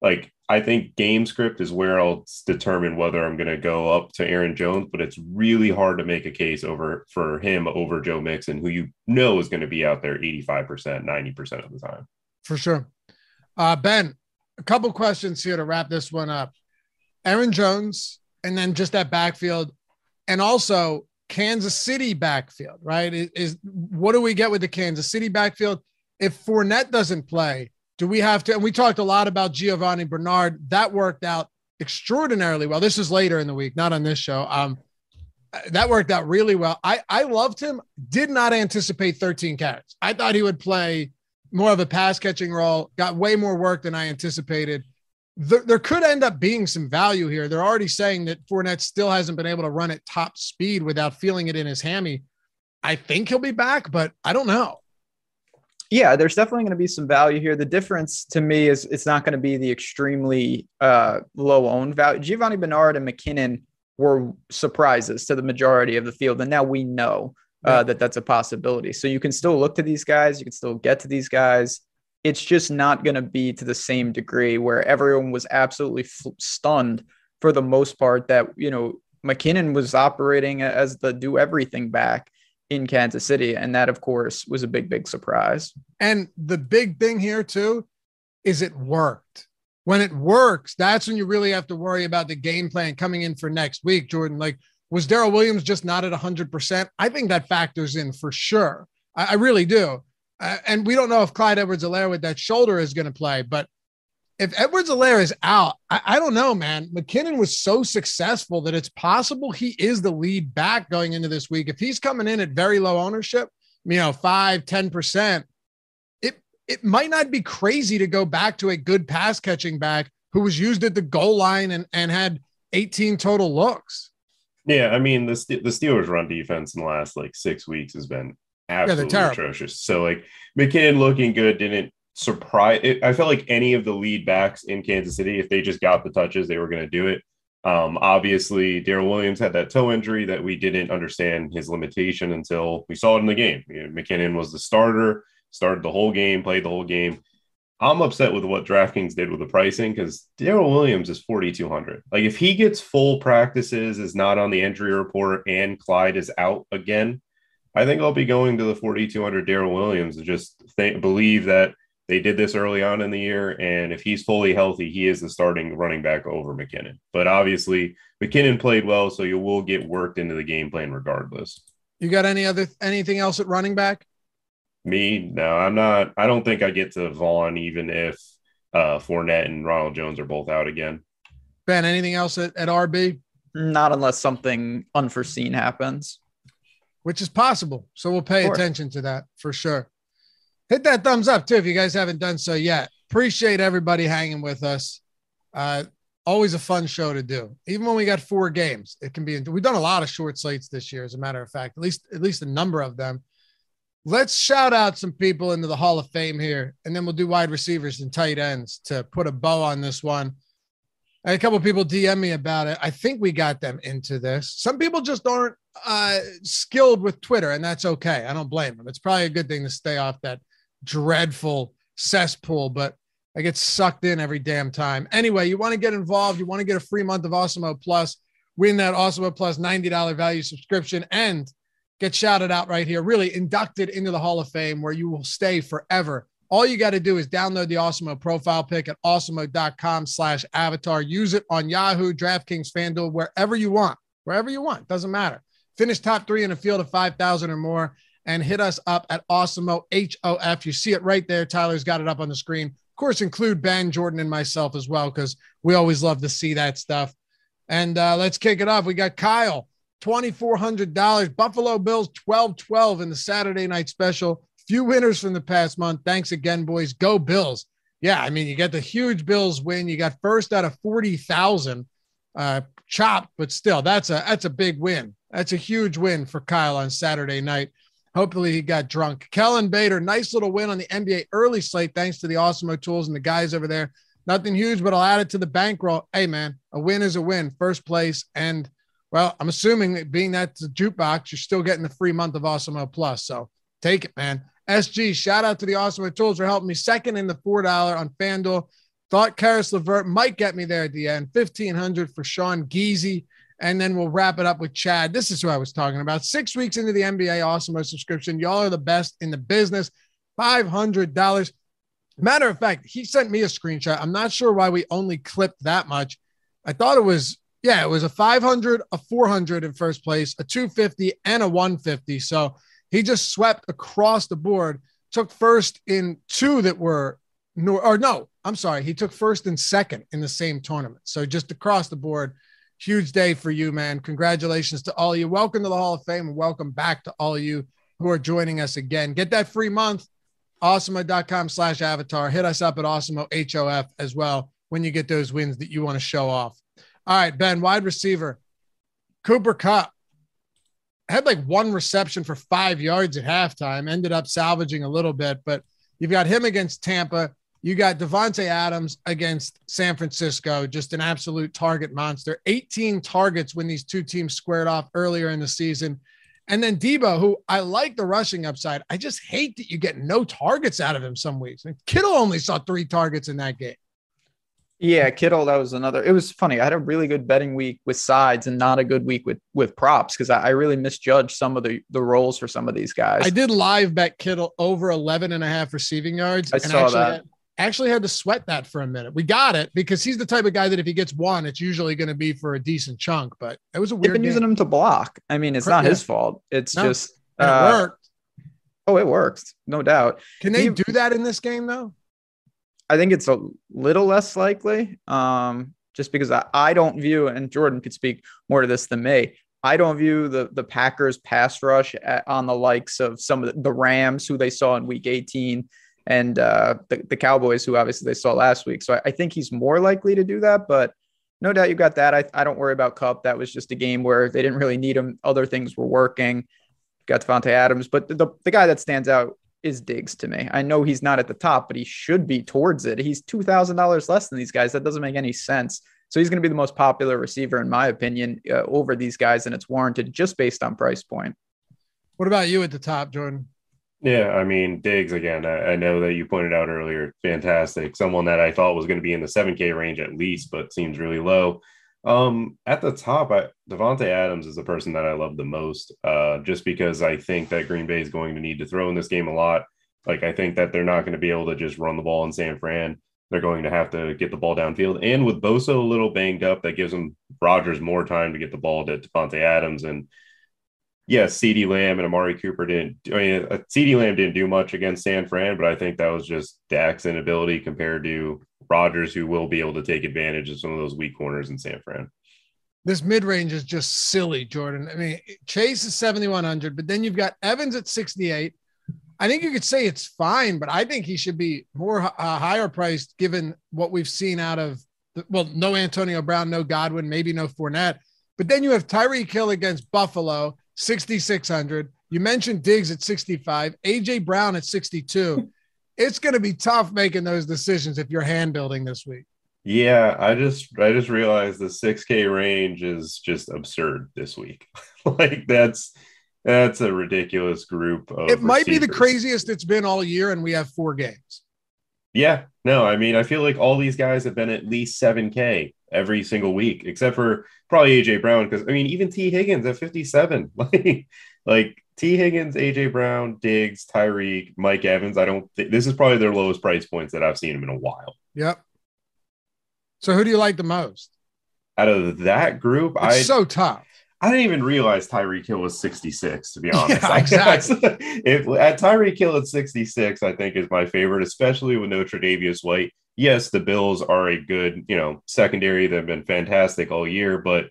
like, I think game script is where I'll determine whether I'm going to go up to Aaron Jones, but it's really hard to make a case over for him over Joe Mixon, who you know is going to be out there 85%, 90% of the time. For sure. Uh, ben, a couple questions here to wrap this one up. Aaron Jones, and then just that backfield and also Kansas City backfield, right? Is, is, what do we get with the Kansas City backfield? If Fournette doesn't play, do we have to? And we talked a lot about Giovani Bernard. That worked out extraordinarily well. This is later in the week, not on this show. Um, that worked out really well. I I loved him. Did not anticipate 13 carries. I thought he would play more of a pass catching role. Got way more work than I anticipated there, there could end up being some value here. They're already saying that Fournette still hasn't been able to run at top speed without feeling it in his hammy. I think he'll be back, but I don't know. Yeah, there's definitely going to be some value here. The difference to me is it's not going to be the extremely uh, low owned value. Giovani Bernard and McKinnon were surprises to the majority of the field, and now we know uh, that that's a possibility. So you can still look to these guys. You can still get to these guys it's just not going to be to the same degree where everyone was absolutely f- stunned for the most part that you know McKinnon was operating as the do everything back in Kansas City and that of course was a big big surprise. And the big thing here too is it worked. When it works, that's when you really have to worry about the game plan coming in for next week, Jordan. Like was Darrel Williams just not at 100%? I think that factors in for sure. I, I really do. Uh, and we don't know if Clyde Edwards-Helaire with that shoulder is going to play, but if Edwards-Helaire is out, I, I, don't know, man. McKinnon was so successful that it's possible he is the lead back going into this week. If he's coming in at very low ownership, you know, five, 10%, it, it might not be crazy to go back to a good pass catching back who was used at the goal line and, and had 18 total looks. Yeah, I mean the the Steelers' run defense in the last like six weeks has been absolutely yeah, atrocious. So like McKinnon looking good didn't surprise. It, I felt like any of the lead backs in Kansas City, if they just got the touches, they were going to do it. Um, obviously, Darrel Williams had that toe injury that we didn't understand his limitation until we saw it in the game. You know, McKinnon was the starter, started the whole game, played the whole game. I'm upset with what DraftKings did with the pricing because Darrel Williams is 4,200. Like, if he gets full practices, is not on the injury report, and Clyde is out again, I think I'll be going to the 4,200 Darrel Williams and just think, believe that they did this early on in the year. And if he's fully healthy, he is the starting running back over McKinnon. But obviously, McKinnon played well, so you will get worked into the game plan regardless. You got any other anything else at running back? Me, no, I'm not. I don't think I get to Vaughn even if uh, Fournette and Ronald Jones are both out again. Ben, anything else at, at RB? Not unless something unforeseen happens which is possible. So we'll pay attention to that for sure. Hit that thumbs up too if you guys haven't done so yet. Appreciate everybody hanging with us. Uh, always a fun show to do. Even when we got four games, it can be. We've done a lot of short slates this year, as a matter of fact. At least, at least a number of them. Let's shout out some people into the Hall of Fame here, and then we'll do wide receivers and tight ends to put a bow on this one. a couple people DM me about it. I think we got them into this. Some people just aren't uh, skilled with Twitter, and that's okay. I don't blame them. It's probably a good thing to stay off that dreadful cesspool, but I get sucked in every damn time. Anyway, you want to get involved, you want to get a free month of Awesemo Plus, win that Awesemo Plus $90 value subscription, and get shouted out right here, really inducted into the Hall of Fame where you will stay forever. All you got to do is download the Awesemo profile pick at awesemo.com slash avatar. Use it on Yahoo, DraftKings, FanDuel, wherever you want, wherever you want. Doesn't matter. Finish top three in a field of 5,000 or more and hit us up at Awesemo HOF. You see it right there. Tyler's got it up on the screen. Of course, include Ben, Jordan, and myself as well, because we always love to see that stuff. And uh, let's kick it off. We got Kyle, $2,400. Buffalo Bills, 12 12 in the Saturday night special. Few winners from the past month. Thanks again, boys. Go Bills. Yeah, I mean, you got the huge Bills win. You got first out of 40,000 uh, chopped, but still, that's a that's a big win. That's a huge win for Kyle on Saturday night. Hopefully he got drunk. Kellen Bader, nice little win on the NBA early slate, thanks to the Awesemo tools and the guys over there. Nothing huge, but I'll add it to the bankroll. Hey man, a win is a win. First place. And well, I'm assuming that being that's a jukebox, you're still getting the free month of Awesemo Plus. So take it, man. SG, shout out to the Awesemo Tools for helping me second in the $4 on FanDuel. Thought Caris LeVert might get me there at the end. 1500 for Sean Geezy. And then we'll wrap it up with Chad. This is who I was talking about. Six weeks into the NBA Awesemo subscription. Y'all are the best in the business. $500. Matter of fact, he sent me a screenshot. I'm not sure why we only clipped that much. I thought it was, yeah, it was a 500, a 400 in first place, a 250, and a 150. So he just swept across the board, took first in two that were, or no, I'm sorry, he took first and second in the same tournament. So just across the board, huge day for you, man. Congratulations to all of you. Welcome to the Hall of Fame and welcome back to all of you who are joining us again. Get that free month, awesemo.com slash avatar. Hit us up at awesemo HOF as well when you get those wins that you want to show off. All right, Ben, wide receiver, Cooper Kupp had like one reception for five yards at halftime, ended up salvaging a little bit, but you've got him against Tampa. You got Davante Adams against San Francisco, just an absolute target monster. 18 targets when these two teams squared off earlier in the season. And then Deebo, who I like the rushing upside. I just hate that you get no targets out of him some weeks. And Kittle only saw three targets in that game. Yeah, Kittle, that was another. It was funny. I had a really good betting week with sides and not a good week with with props because I, I, really misjudged some of the the roles for some of these guys. I did live bet Kittle over 11 and a half receiving yards. I saw actually that. Had, actually had to sweat that for a minute. We got it because he's the type of guy that if he gets one, it's usually going to be for a decent chunk. But it was a weird. They've been game. using him to block. I mean, it's not yeah. his fault. It's no, just it uh, worked. Oh, it works, no doubt. Can they he, do that in this game though? I think it's a little less likely, um, just because I, I don't view, and Jordan could speak more to this than me. I don't view the the Packers pass rush at, on the likes of some of the, the, Rams who they saw in Week 18 and uh, the the Cowboys who obviously they saw last week. So I, I, think he's more likely to do that, but no doubt you got that. I, I don't worry about Kupp. That was just a game where they didn't really need him. Other things were working. Got Davante Adams, but the, the, guy that stands out is Diggs to me. I know he's not at the top, but he should be towards it. He's two thousand dollars less than these guys. That doesn't make any sense. So he's going to be the most popular receiver, in my opinion, uh, over these guys, and it's warranted just based on price point. What about you at the top, Jordan? Yeah, I mean Diggs again. I, I, know that you pointed out earlier, fantastic. Someone that I thought was going to be in the seven K range at least, but seems really low. Um, at the top, I, Davante Adams is the person that I love the most, uh, just because I think that Green Bay is going to need to throw in this game a lot. Like I think that they're not going to be able to just run the ball in San Fran. They're going to have to get the ball downfield, and with Bosa a little banged up, that gives them Rodgers more time to get the ball to Davante Adams. And yes, CeeDee Lamb and Amari Cooper didn't. I mean, uh, CeeDee Lamb didn't do much against San Fran, but I think that was just Dak's inability compared to Rodgers, who will be able to take advantage of some of those weak corners in San Fran. This mid range is just silly, Jordan. I mean, Chase is 7,100, but then you've got Evans at 68. I think you could say it's fine, but I think he should be more uh, higher priced given what we've seen out of, the, well, no Antonio Brown, no Godwin, maybe no Fournette. But then you have Tyreek Hill against Buffalo, 6,600. You mentioned Diggs at 65, AJ Brown at 62 (laughs) it's going to be tough making those decisions if you're hand building this week. Yeah, I just I just realized the 6K range is just absurd this week. (laughs) like that's that's a ridiculous group of It might receivers. be the craziest it's been all year and we have four games. Yeah, no, I mean, I feel like all these guys have been at least 7K every single week, except for probably AJ Brown. Because I mean, even Tee Higgins at 57. (laughs) Like, like Tee Higgins, AJ Brown, Diggs, Tyreek, Mike Evans. I don't think this is probably their lowest price points that I've seen them in a while. Yep. So who do you like the most? Out of that group, I so tough. I didn't even realize Tyreek Hill was 66, to be (laughs) honest. Yeah, (laughs) exactly. if at Tyreek Hill at 66, I think is my favorite, especially with no Tre'Davious White. Yes, the Bills are a good, you know, secondary. They've been fantastic all year, but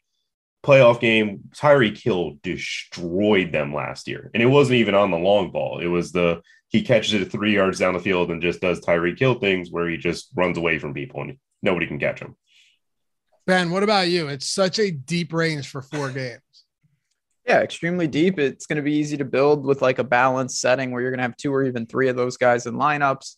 playoff game, Tyreek Hill destroyed them last year. And it wasn't even on the long ball. It was the he catches it three yards down the field and just does Tyreek Hill things where he just runs away from people and nobody can catch him. Ben, what about you? It's such a deep range for four (laughs) games. Yeah, extremely deep. It's going to be easy to build with like a balanced setting where you're going to have two or even three of those guys in lineups.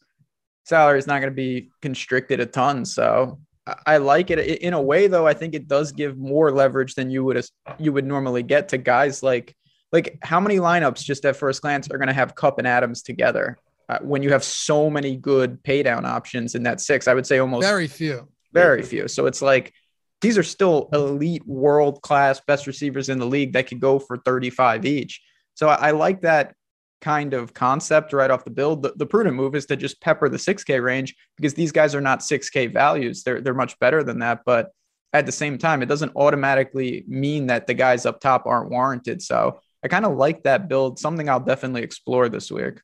Salary is not going to be constricted a ton. So I like it in a way, though. I think it does give more leverage than you would you would normally get to guys like like how many lineups just at first glance are going to have Kupp and Adams together uh, when you have so many good pay down options in that six? I would say almost very few, very few. So it's like these are still elite world class best receivers in the league that could go for 35 each. So I, I like that kind of concept right off the build. The, the, prudent move is to just pepper the 6K range because these guys are not 6K values. They're they're much better than that. But at the same time, it doesn't automatically mean that the guys up top aren't warranted. So I kind of like that build. Something I'll definitely explore this week.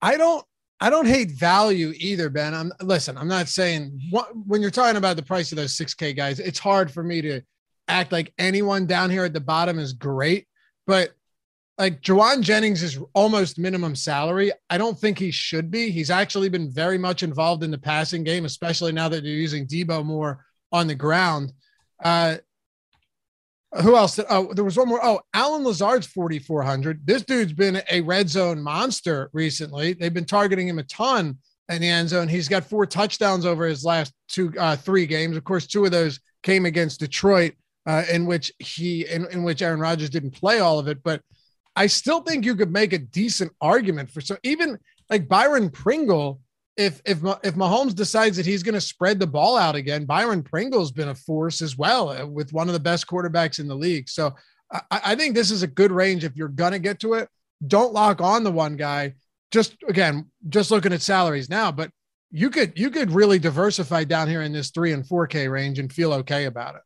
I don't I don't hate value either, Ben. I'm listen, I'm not saying what, when you're talking about the price of those 6K guys, it's hard for me to act like anyone down here at the bottom is great, but like Jauan Jennings is almost minimum salary. I don't think he should be. He's actually been very much involved in the passing game, especially now that you're using Deebo more on the ground. Uh, who else? Oh, there was one more. Oh, Allen Lazard's 4,400. This dude's been a red zone monster recently. They've been targeting him a ton in the end zone. He's got four touchdowns over his last two, uh, three games. Of course, two of those came against Detroit, uh, in which he, in, in which Aaron Rodgers didn't play all of it. But I still think you could make a decent argument for so even like Byron Pringle. If if if Mahomes decides that he's going to spread the ball out again, Byron Pringle's been a force as well uh, with one of the best quarterbacks in the league. So I, I think this is a good range if you're going to get to it. Don't lock on the one guy. Just again, just looking at salaries now, but you could you could really diversify down here in this three and four K range and feel okay about it.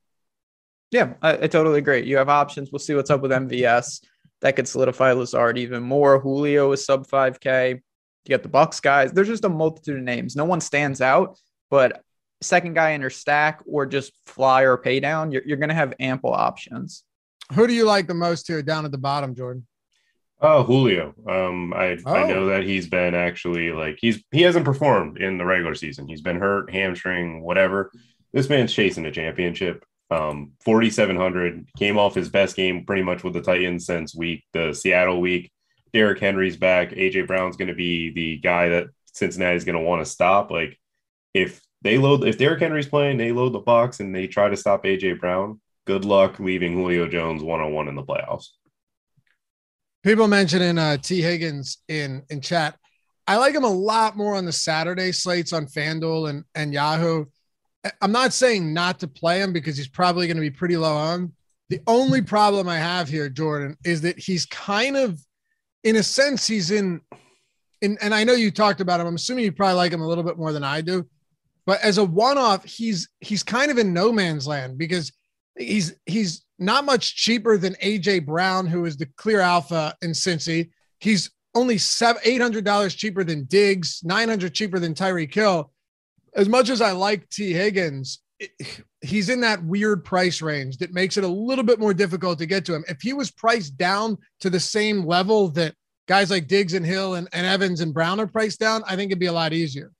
Yeah, I, I totally agree. You have options. We'll see what's up with MVS that could solidify Lazard even more. Julio is sub 5K. You get the Bucks guys. There's just a multitude of names. No one stands out, but second guy in your stack or just fly or pay down, you're, you're going to have ample options. Who do you like the most here down at the bottom, Jordan? Oh, Julio. Um, I oh. I know that he's been actually like he's he hasn't performed in the regular season. He's been hurt, hamstring, whatever. This man's chasing a championship. Um, 4,700 came off his best game pretty much with the Titans since week the Seattle week. Derrick Henry's back. AJ Brown's going to be the guy that Cincinnati's going to want to stop. Like if they load, if Derrick Henry's playing, they load the box and they try to stop AJ Brown. Good luck leaving Julio Jones one on one in the playoffs. People mentioning uh, Tee Higgins in in chat. I like him a lot more on the Saturday slates on FanDuel and and Yahoo. I'm not saying not to play him because he's probably going to be pretty low on. The only problem I have here, Jordan, is that he's kind of, in a sense, he's in, in, and I know you talked about him. I'm assuming you probably like him a little bit more than I do, but as a one-off, he's he's kind of in no man's land because he's he's not much cheaper than AJ Brown, who is the clear alpha in Cincy. He's only seven eight hundred dollars cheaper than Diggs, nine hundred cheaper than Tyreek Hill. as much as I like Tee Higgins, he's in that weird price range that makes it a little bit more difficult to get to him. If he was priced down to the same level that guys like Diggs and Hill and, and Evans and Brown are priced down, I think it'd be a lot easier.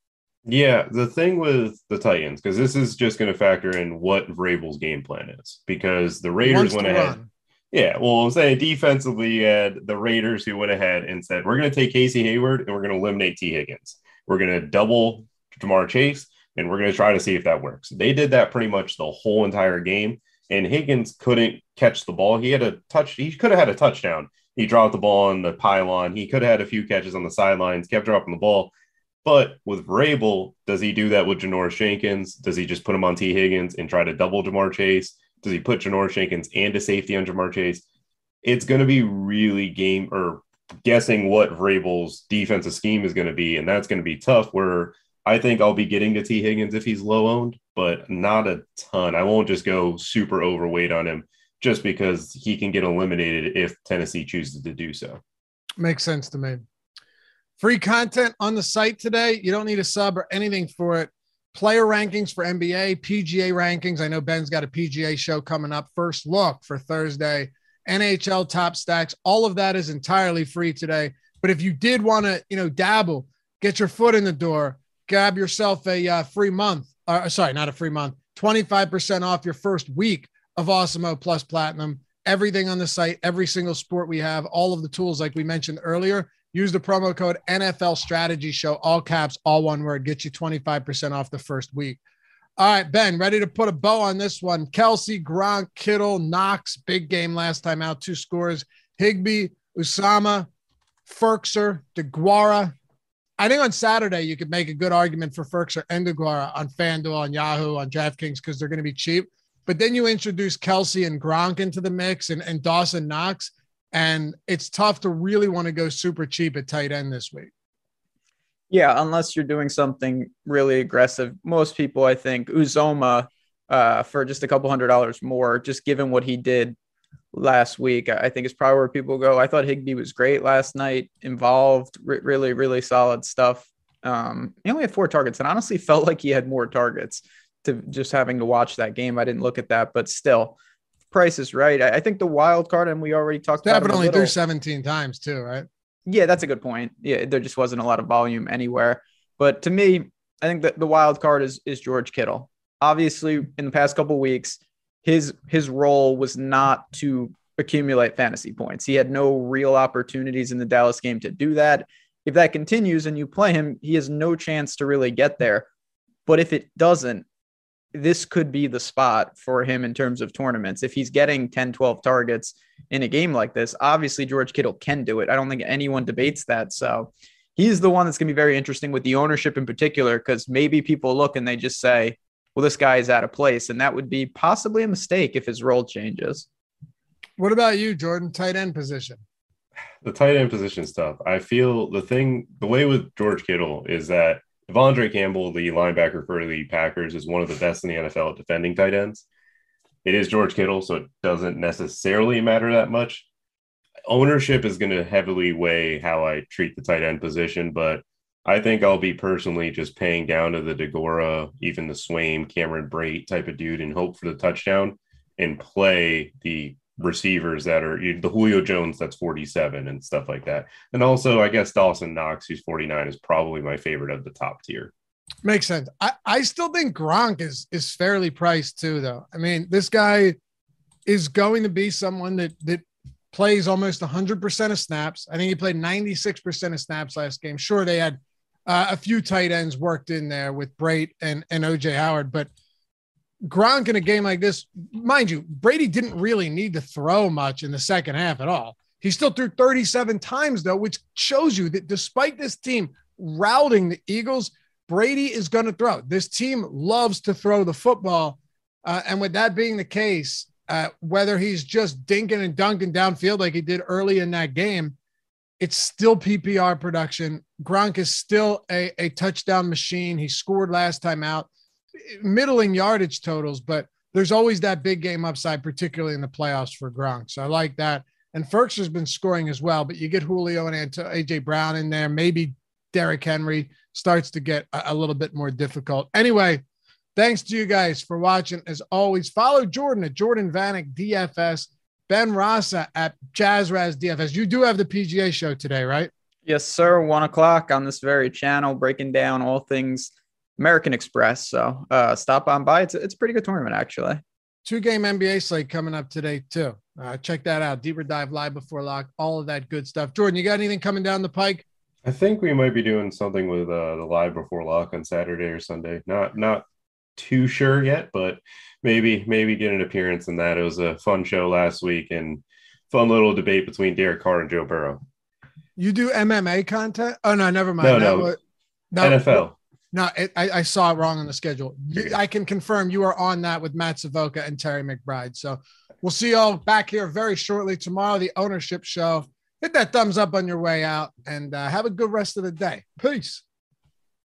Yeah, the thing with the Titans, because this is just going to factor in what Vrabel's game plan is, because the Raiders went ahead. Run. Yeah, well, I'm saying defensively, you had the Raiders who went ahead and said, we're going to take Casey Hayward and we're going to eliminate Tee Higgins. We're going to double Ja'Marr Chase, and we're going to try to see if that works. They did that pretty much the whole entire game, and Higgins couldn't catch the ball. He had a touch. He could have had a touchdown. He dropped the ball on the pylon. He could have had a few catches on the sidelines. Kept dropping the ball. But with Vrabel, does he do that with Janoris Jenkins? Does he just put him on Tee Higgins and try to double Ja'Marr Chase? Does he put Janoris Jenkins and a safety on Ja'Marr Chase? It's going to be really game or guessing what Vrabel's defensive scheme is going to be, and that's going to be tough. Where I think I'll be getting to Tee Higgins if he's low owned, but not a ton. I won't just go super overweight on him just because he can get eliminated if Tennessee chooses to do so. Makes sense to me. Free content on the site today. You don't need a sub or anything for it. Player rankings for NBA, PGA rankings. I know Ben's got a PGA show coming up. First look for Thursday. NHL top stacks. All of that is entirely free today. But if you did want to, you know, dabble, get your foot in the door, grab yourself a uh, free month. Uh, sorry, not a free month. 25% off your first week of Awesemo Plus Platinum. everything on the site, every single sport we have, all of the tools like we mentioned earlier. Use the promo code NFL Strategy Show, all caps, all one word, get you 25% off the first week. All right, Ben, ready to put a bow on this one. Kelce, Gronk, Kittle, Knox, big game last time out, two scores. Higbee, Uzomah, Firkser, DeGuara. I think on Saturday you could make a good argument for Firkser and DeGuara on FanDuel, on Yahoo, on DraftKings because they're going to be cheap. But then you introduce Kelce and Gronk into the mix and, and Dawson Knox, and it's tough to really want to go super cheap at tight end this week. Yeah, unless you're doing something really aggressive. Most people, I think, Uzomah uh, for just a couple hundred dollars more, just given what he did last week, I think is probably where people go. I thought Higbee was great last night, involved, re- really, really solid stuff. Um, he only had four targets, and honestly felt like he had more targets to just having to watch that game. I didn't look at that, but still, price is right. I, I think the wild card, and we already talked about it. only threw 17 times too, right? Yeah, that's a good point. Yeah, there just wasn't a lot of volume anywhere. But to me, I think that the wild card is is George Kittle. Obviously, in the past couple weeks, his his role was not to accumulate fantasy points. He had no real opportunities in the Dallas game to do that. If that continues and you play him, he has no chance to really get there. But if it doesn't, this could be the spot for him in terms of tournaments. If he's getting 10, 12 targets in a game like this, obviously George Kittle can do it. I don't think anyone debates that. So he's the one that's going to be very interesting with the ownership in particular, because maybe people look and they just say, well, this guy is out of place. And that would be possibly a mistake if his role changes. What about you, Jordan? Tight end position. The tight end position stuff. I feel the thing, the way with George Kittle is that De'Vondre Campbell, the linebacker for the Packers, is one of the best in the NFL at defending tight ends. It is George Kittle, so it doesn't necessarily matter that much. Ownership is going to heavily weigh how I treat the tight end position, but I think I'll be personally just paying down to the DeGuara, even the Swaim, Cameron Brate type of dude and hope for the touchdown and play the receivers that are the Julio Jones that's 47 and stuff like that. And also, I guess Dawson Knox, who's 49, is probably my favorite of the top tier. Makes sense. I, I still think Gronk is is fairly priced too, though. I mean, this guy is going to be someone that that plays almost 100% of snaps. I think he played 96% of snaps last game. Sure, they had uh, a few tight ends worked in there with Brate and, and OJ Howard, but Gronk in a game like this, mind you, Brady didn't really need to throw much in the second half at all. He still threw 37 times, though, which shows you that despite this team routing the Eagles, Brady is going to throw. This team loves to throw the football. Uh, and with that being the case, uh, whether he's just dinking and dunking downfield like he did early in that game, it's still PPR production. Gronk is still a, a touchdown machine. He scored last time out middling yardage totals, but there's always that big game upside, particularly in the playoffs for Gronk. So I like that. And Ferks has been scoring as well, but you get Julio and AJ Brown in there. Maybe Derrick Henry starts to get a, a little bit more difficult. Anyway, thanks to you guys for watching. As always, follow Jordan at Jordan Vanek DFS, Ben Rasa at Jazzraz DFS. You do have the PGA show today, right? Yes, sir. One o'clock on this very channel, breaking down all things American Express. So uh, stop on by. It's a, it's a pretty good tournament, actually. Two game NBA slate coming up today, too. Uh, check that out. Deeper dive live before lock, all of that good stuff. Jordan, you got anything coming down the pike? I think we might be doing something with uh, the live before lock on Saturday or Sunday. Not not too sure yet, but maybe maybe get an appearance in that. It was a fun show last week and fun little debate between Derek Carr and Joe Burrow. You do MMA content? Oh no, never mind. No, no, no NFL. No, it, I, I, saw it wrong on the schedule. I can confirm you are on that with Matt Savoca and Terry McBride. So we'll see y'all back here very shortly tomorrow, the ownership show. Hit that thumbs up on your way out and uh, have a good rest of the day. Peace.